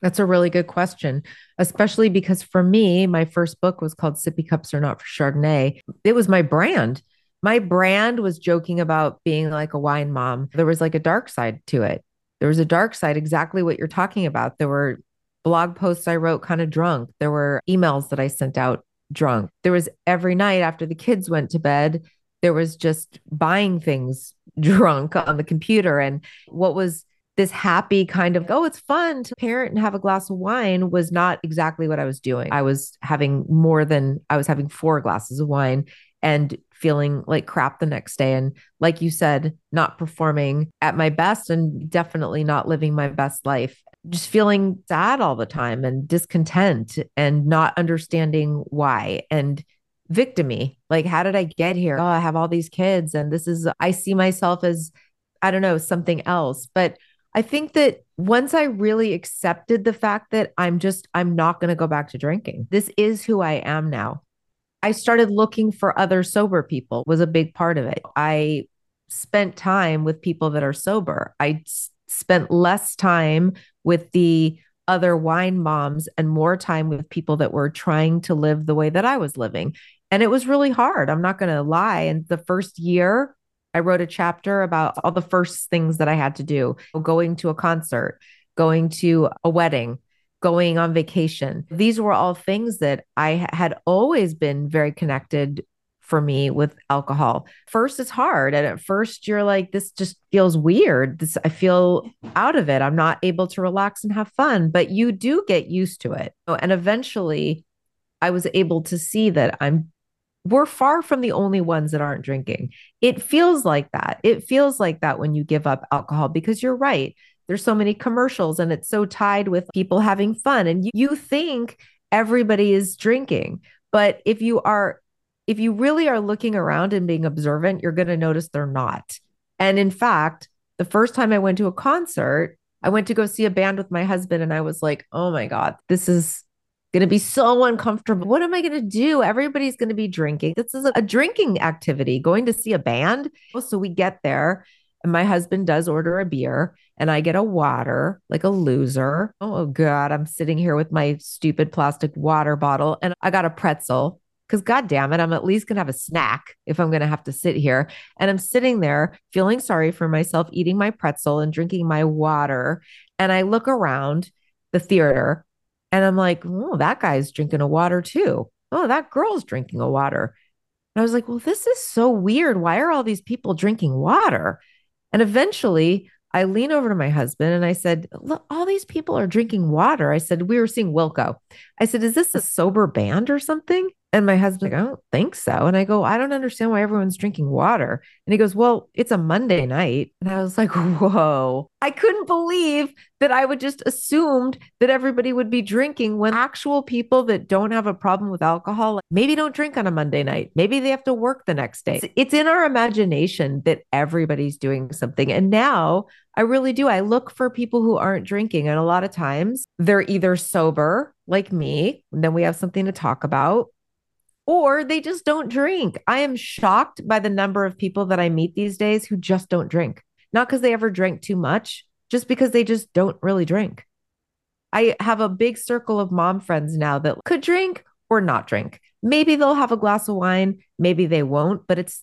That's a really good question, especially because for me, my first book was called Sippy Cups Are Not for Chardonnay. It was my brand. My brand was joking about being like a wine mom. There was like a dark side to it. There was a dark side, exactly what you're talking about. There were blog posts I wrote kind of drunk. There were emails that I sent out drunk. There was every night after the kids went to bed, there was just buying things drunk on the computer. And what was this happy kind of, oh, it's fun to parent and have a glass of wine was not exactly what I was doing. I was having more than, I was having four glasses of wine and feeling like crap the next day. And like you said, not performing at my best and definitely not living my best life just feeling sad all the time and discontent and not understanding why. And victimy like how did i get here? Oh i have all these kids and this is i see myself as i don't know something else. But i think that once i really accepted the fact that i'm just i'm not going to go back to drinking. This is who i am now. I started looking for other sober people was a big part of it. I spent time with people that are sober. I spent less time with the other wine moms and more time with people that were trying to live the way that I was living. And it was really hard. I'm not going to lie. And the first year, I wrote a chapter about all the first things that I had to do going to a concert, going to a wedding, going on vacation. These were all things that I had always been very connected for me with alcohol. First, it's hard. And at first, you're like, this just feels weird. This, I feel out of it. I'm not able to relax and have fun, but you do get used to it. Oh, and eventually, I was able to see that I'm, we're far from the only ones that aren't drinking. It feels like that. It feels like that when you give up alcohol because you're right. There's so many commercials and it's so tied with people having fun. And you, you think everybody is drinking. But if you are if you really are looking around and being observant, you're going to notice they're not. And in fact, the first time I went to a concert, I went to go see a band with my husband, and I was like, oh my God, this is going to be so uncomfortable. What am I going to do? Everybody's going to be drinking. This is a drinking activity, going to see a band. So we get there, and my husband does order a beer, and I get a water like a loser. Oh, oh God, I'm sitting here with my stupid plastic water bottle, and I got a pretzel because god damn it i'm at least going to have a snack if i'm going to have to sit here and i'm sitting there feeling sorry for myself eating my pretzel and drinking my water and i look around the theater and i'm like oh that guy's drinking a water too oh that girl's drinking a water and i was like well this is so weird why are all these people drinking water and eventually I lean over to my husband and I said, Look, all these people are drinking water. I said, We were seeing Wilco. I said, Is this a sober band or something? And my husband's like, I don't think so. And I go, I don't understand why everyone's drinking water. And he goes, Well, it's a Monday night. And I was like, Whoa. I couldn't believe that I would just assumed that everybody would be drinking when actual people that don't have a problem with alcohol maybe don't drink on a Monday night. Maybe they have to work the next day. It's in our imagination that everybody's doing something. And now I really do. I look for people who aren't drinking. And a lot of times they're either sober, like me, and then we have something to talk about, or they just don't drink. I am shocked by the number of people that I meet these days who just don't drink, not because they ever drank too much, just because they just don't really drink. I have a big circle of mom friends now that could drink or not drink. Maybe they'll have a glass of wine, maybe they won't, but it's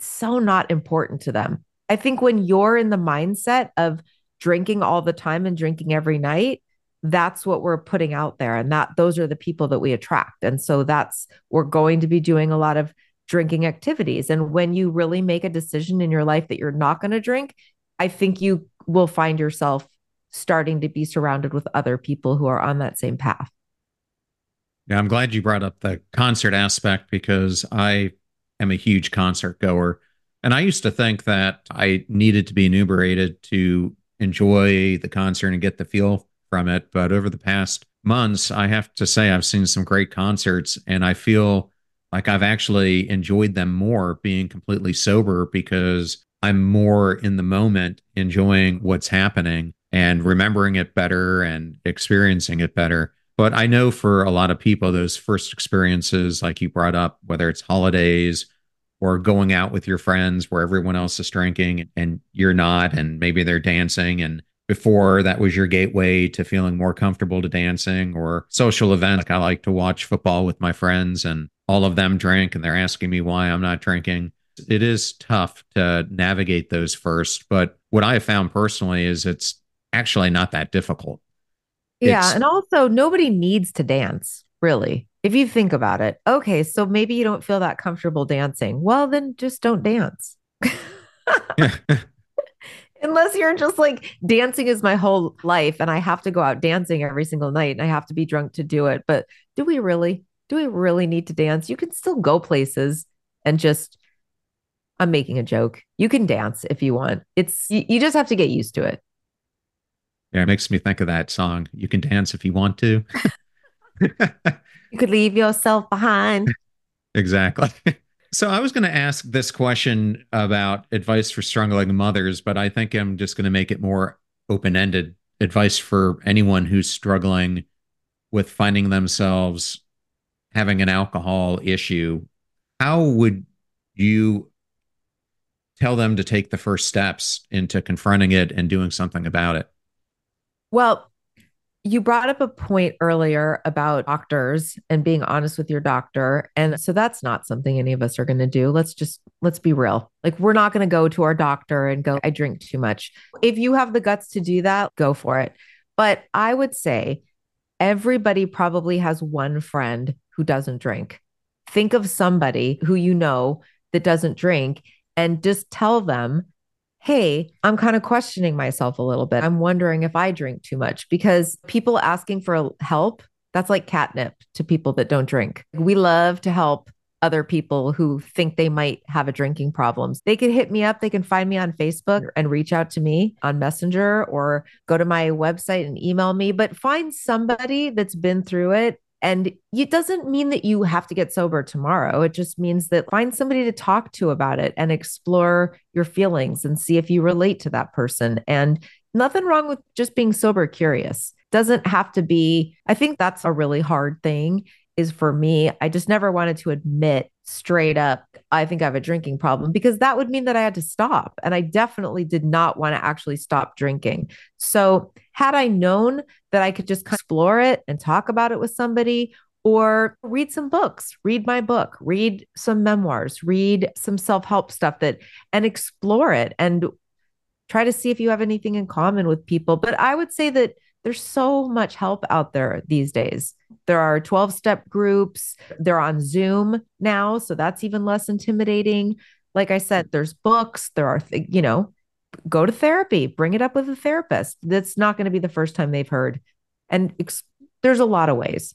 so not important to them. I think when you're in the mindset of drinking all the time and drinking every night, that's what we're putting out there. And that those are the people that we attract. And so that's we're going to be doing a lot of drinking activities. And when you really make a decision in your life that you're not going to drink i think you will find yourself starting to be surrounded with other people who are on that same path. Yeah i'm glad you brought up the concert aspect because i am a huge concert goer. And i used to think that i needed to be inebriated to enjoy the concert and get the feel from it. But over the past months, I have to say I've seen some great concerts and I feel like I've actually enjoyed them more being completely sober because I'm more in the moment, enjoying what's happening and remembering it better and experiencing it better. But I know for a lot of people, those first experiences, like you brought up, whether it's holidays or going out with your friends where everyone else is drinking and you're not, and maybe they're dancing and before that was your gateway to feeling more comfortable to dancing or social events. Like I like to watch football with my friends and all of them drink and they're asking me why I'm not drinking. It is tough to navigate those first, but what I have found personally is it's actually not that difficult. Yeah. It's, and also, nobody needs to dance, really. If you think about it, okay, so maybe you don't feel that comfortable dancing. Well, then just don't dance. unless you're just like dancing is my whole life and I have to go out dancing every single night and I have to be drunk to do it. But do we really? Do we really need to dance? You can still go places and just I'm making a joke. You can dance if you want. It's you, you just have to get used to it. Yeah, it makes me think of that song. You can dance if you want to. you could leave yourself behind. Exactly. So I was going to ask this question about advice for struggling mothers, but I think I'm just going to make it more open-ended advice for anyone who's struggling with finding themselves having an alcohol issue. How would you tell them to take the first steps into confronting it and doing something about it? Well, you brought up a point earlier about doctors and being honest with your doctor. And so that's not something any of us are going to do. Let's just, let's be real. Like, we're not going to go to our doctor and go, I drink too much. If you have the guts to do that, go for it. But I would say everybody probably has one friend who doesn't drink. Think of somebody who you know that doesn't drink and just tell them hey, I'm kind of questioning myself a little bit. I'm wondering if I drink too much because people asking for help, that's like catnip to people that don't drink. We love to help other people who think they might have a drinking problems. They can hit me up. They can find me on Facebook and reach out to me on Messenger or go to my website and email me, but find somebody that's been through it and it doesn't mean that you have to get sober tomorrow. It just means that find somebody to talk to about it and explore your feelings and see if you relate to that person. And nothing wrong with just being sober curious. Doesn't have to be, I think that's a really hard thing is for me. I just never wanted to admit straight up, I think I have a drinking problem because that would mean that I had to stop. And I definitely did not want to actually stop drinking. So, had I known that I could just explore it and talk about it with somebody, or read some books, read my book, read some memoirs, read some self help stuff that and explore it and try to see if you have anything in common with people. But I would say that there's so much help out there these days. There are 12 step groups, they're on Zoom now. So that's even less intimidating. Like I said, there's books, there are, th- you know, go to therapy, bring it up with a therapist. That's not going to be the first time they've heard. And ex- there's a lot of ways.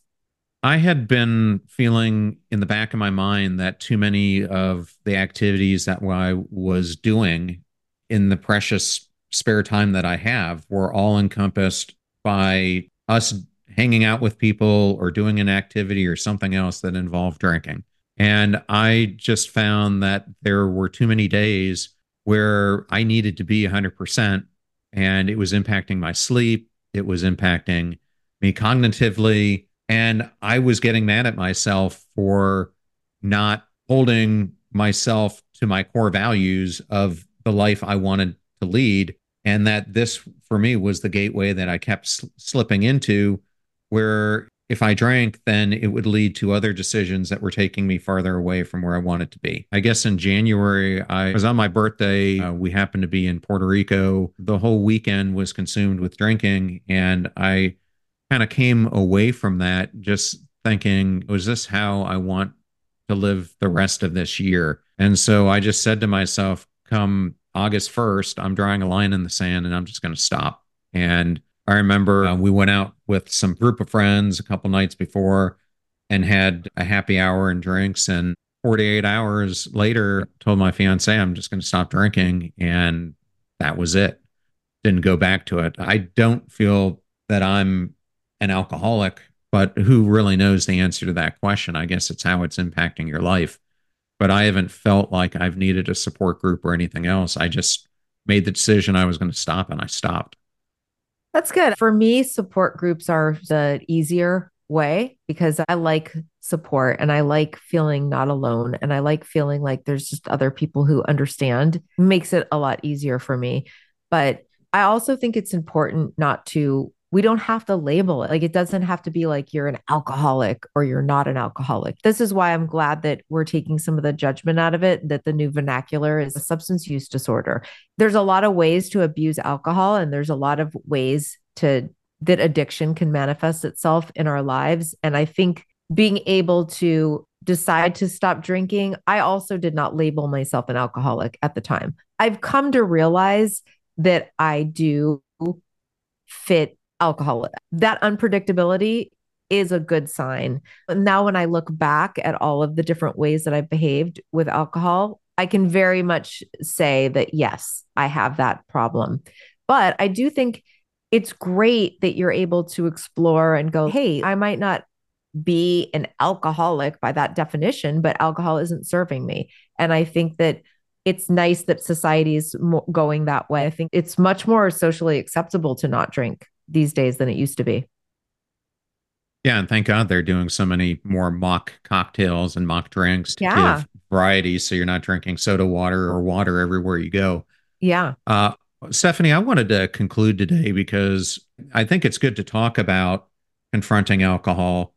I had been feeling in the back of my mind that too many of the activities that I was doing in the precious spare time that I have were all encompassed by us hanging out with people or doing an activity or something else that involved drinking. And I just found that there were too many days where I needed to be 100%, and it was impacting my sleep. It was impacting me cognitively. And I was getting mad at myself for not holding myself to my core values of the life I wanted to lead. And that this, for me, was the gateway that I kept sl- slipping into, where if I drank, then it would lead to other decisions that were taking me farther away from where I wanted to be. I guess in January, I was on my birthday. Uh, we happened to be in Puerto Rico. The whole weekend was consumed with drinking. And I kind of came away from that just thinking, was this how I want to live the rest of this year? And so I just said to myself, come August 1st, I'm drawing a line in the sand and I'm just going to stop. And I remember uh, we went out with some group of friends a couple nights before and had a happy hour and drinks. And 48 hours later, told my fiance, I'm just going to stop drinking. And that was it. Didn't go back to it. I don't feel that I'm an alcoholic, but who really knows the answer to that question? I guess it's how it's impacting your life. But I haven't felt like I've needed a support group or anything else. I just made the decision I was going to stop and I stopped. That's good. For me, support groups are the easier way because I like support and I like feeling not alone and I like feeling like there's just other people who understand. It makes it a lot easier for me. But I also think it's important not to we don't have to label it. Like it doesn't have to be like you're an alcoholic or you're not an alcoholic. This is why I'm glad that we're taking some of the judgment out of it, that the new vernacular is a substance use disorder. There's a lot of ways to abuse alcohol, and there's a lot of ways to that addiction can manifest itself in our lives. And I think being able to decide to stop drinking, I also did not label myself an alcoholic at the time. I've come to realize that I do fit alcohol. That unpredictability is a good sign. But now, when I look back at all of the different ways that I've behaved with alcohol, I can very much say that yes, I have that problem. But I do think it's great that you're able to explore and go, hey, I might not be an alcoholic by that definition, but alcohol isn't serving me. And I think that it's nice that society is going that way. I think it's much more socially acceptable to not drink these days than it used to be. Yeah, and thank God they're doing so many more mock cocktails and mock drinks to yeah. give variety so you're not drinking soda water or water everywhere you go. Yeah. Uh, Stefanie, I wanted to conclude today because I think it's good to talk about confronting alcohol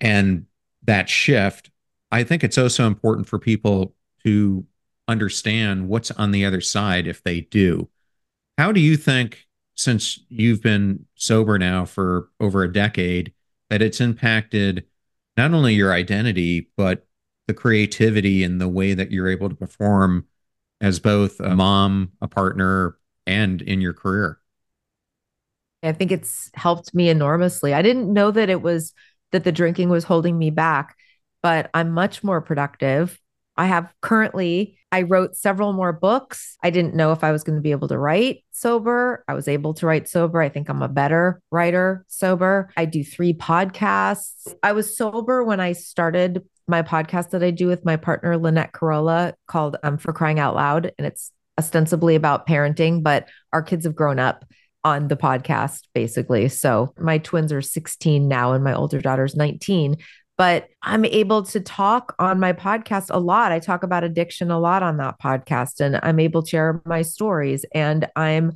and that shift. I think it's also important for people to understand what's on the other side if they do. How do you think since you've been sober now for over a decade that it's impacted not only your identity but the creativity and the way that you're able to perform as both a mom, a partner, and in your career? I think it's helped me enormously. I didn't know that it was that the drinking was holding me back, but I'm much more productive. I have currently, I wrote several more books. I didn't know if I was going to be able to write sober. I was able to write sober. I think I'm a better writer sober. I do three podcasts. I was sober when I started my podcast that I do with my partner, Lynette Carolla, called um, For Crying Out Loud. And it's ostensibly about parenting, but our kids have grown up on the podcast, basically. So my twins are 16 now, and my older daughter's 19 but I'm able to talk on my podcast a lot. I talk about addiction a lot on that podcast, and I'm able to share my stories. And I'm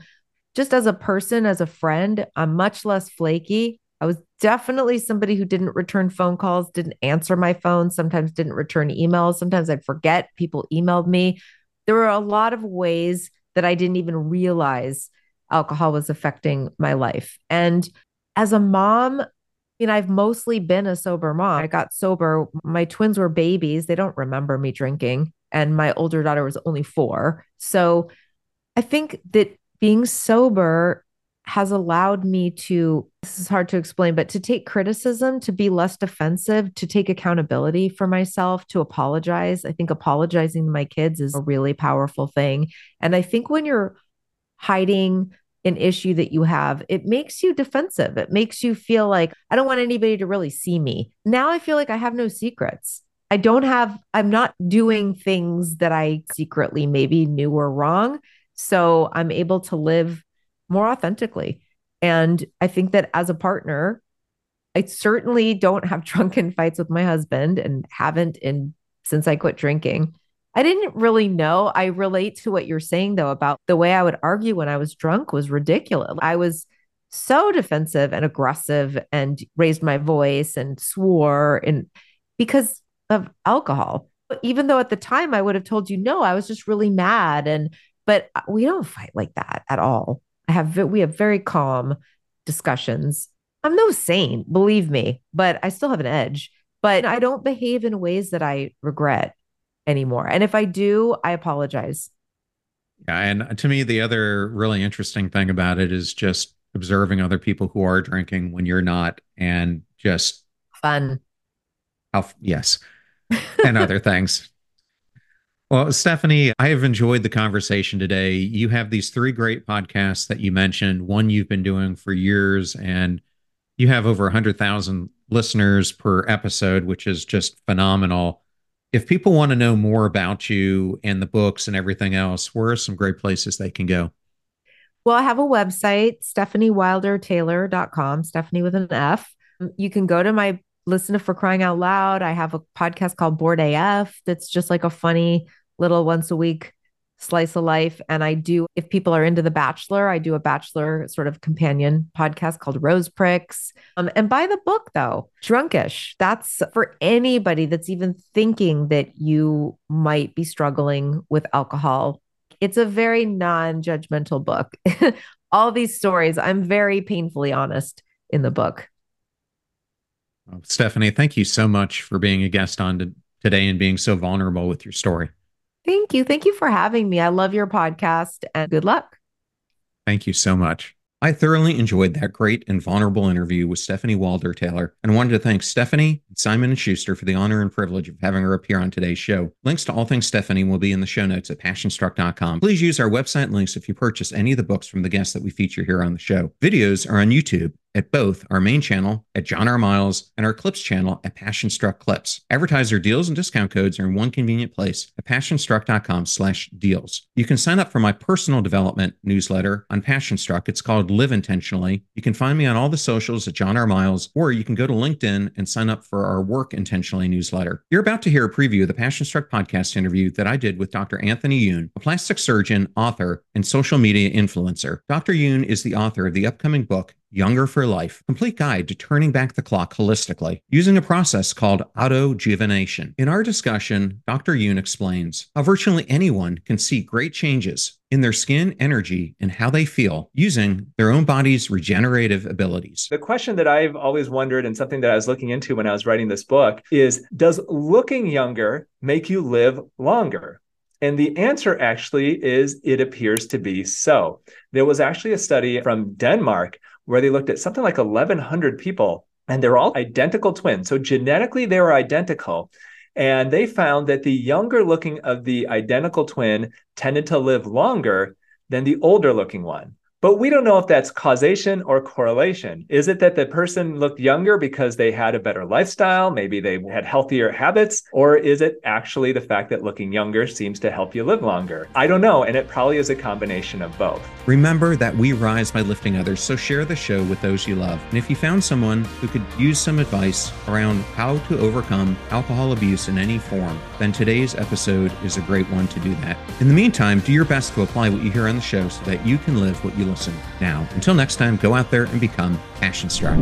just as a person, as a friend, I'm much less flaky. I was definitely somebody who didn't return phone calls, didn't answer my phone, sometimes didn't return emails. Sometimes I'd forget people emailed me. There were a lot of ways that I didn't even realize alcohol was affecting my life. And as a mom, mean, I've mostly been a sober mom. I got sober. My twins were babies. They don't remember me drinking. And my older daughter was only four. So I think that being sober has allowed me to, this is hard to explain, but to take criticism, to be less defensive, to take accountability for myself, to apologize. I think apologizing to my kids is a really powerful thing. And I think when you're hiding an issue that you have, it makes you defensive. It makes you feel like I don't want anybody to really see me. Now I feel like I have no secrets. I don't have, I'm not doing things that I secretly maybe knew were wrong. So I'm able to live more authentically. And I think that as a partner, I certainly don't have drunken fights with my husband and haven't in since I quit drinking. I didn't really know. I relate to what you're saying though about the way I would argue when I was drunk was ridiculous. I was so defensive and aggressive and raised my voice and swore and because of alcohol. Even though at the time I would have told you no, I was just really mad and but we don't fight like that at all. I have we have very calm discussions. I'm no saint, believe me, but I still have an edge. But I don't behave in ways that I regret anymore. And if I do, I apologize. Yeah. And to me, the other really interesting thing about it is just observing other people who are drinking when you're not and just fun. How, yes. and other things. Well, Stefanie, I have enjoyed the conversation today. You have these three great podcasts that you mentioned. One you've been doing for years, and you have over 100,000 listeners per episode, which is just phenomenal if people want to know more about you and the books and everything else, where are some great places they can go? Well, I have a website, stefaniewildertaylor.com, Stefanie with an F. You can go to my listen to For Crying Out Loud. I have a podcast called Bored AF that's just like a funny little once a week slice of life. And I do, if people are into The Bachelor, I do a Bachelor sort of companion podcast called Rose Pricks. Um, and buy the book, though, Drunkish. That's for anybody that's even thinking that you might be struggling with alcohol. It's a very non judgmental book. All these stories, I'm very painfully honest in the book. Stefanie, thank you so much for being a guest on to, today and being so vulnerable with your story. Thank you. Thank you for having me. I love your podcast and good luck. Thank you so much. I thoroughly enjoyed that great and vulnerable interview with Stefanie Wilder-Taylor and wanted to thank Stefanie, Simon and Schuster for the honor and privilege of having her appear on today's show. Links to all things Stefanie will be in the show notes at passionstruck.com. Please use our website links if you purchase any of the books from the guests that we feature here on the show. Videos are on YouTube at both our main channel at John R. Miles and our Clips channel at Passion Struck Clips. Advertiser deals and discount codes are in one convenient place at passionstruck.com slash deals. You can sign up for my personal development newsletter on Passion Struck. It's called Live Intentionally. You can find me on all the socials at John R. Miles, or you can go to LinkedIn and sign up for our Work Intentionally newsletter. You're about to hear a preview of the Passion Struck podcast interview that I did with Dr. Anthony Youn, a plastic surgeon, author, and social media influencer. Dr. Youn is the author of the upcoming book, Younger for Life, complete guide to turning back the clock holistically using a process called autojuvenation. In our discussion, Dr. Youn explains how virtually anyone can see great changes in their skin, energy, and how they feel using their own body's regenerative abilities. The question that I've always wondered and something that I was looking into when I was writing this book is Does looking younger make you live longer? And the answer actually is it appears to be so. There was actually a study from Denmark where they looked at something like 1,100 people, and they're all identical twins. So genetically, they were identical. And they found that the younger looking of the identical twin tended to live longer than the older looking one. But we don't know if that's causation or correlation. Is it that the person looked younger because they had a better lifestyle? Maybe they had healthier habits? Or is it actually the fact that looking younger seems to help you live longer? I don't know. And it probably is a combination of both. Remember that we rise by lifting others, so share the show with those you love. And if you found someone who could use some advice around how to overcome alcohol abuse in any form, then today's episode is a great one to do that. In the meantime, do your best to apply what you hear on the show so that you can live what you Now, until next time, go out there and become passion struck.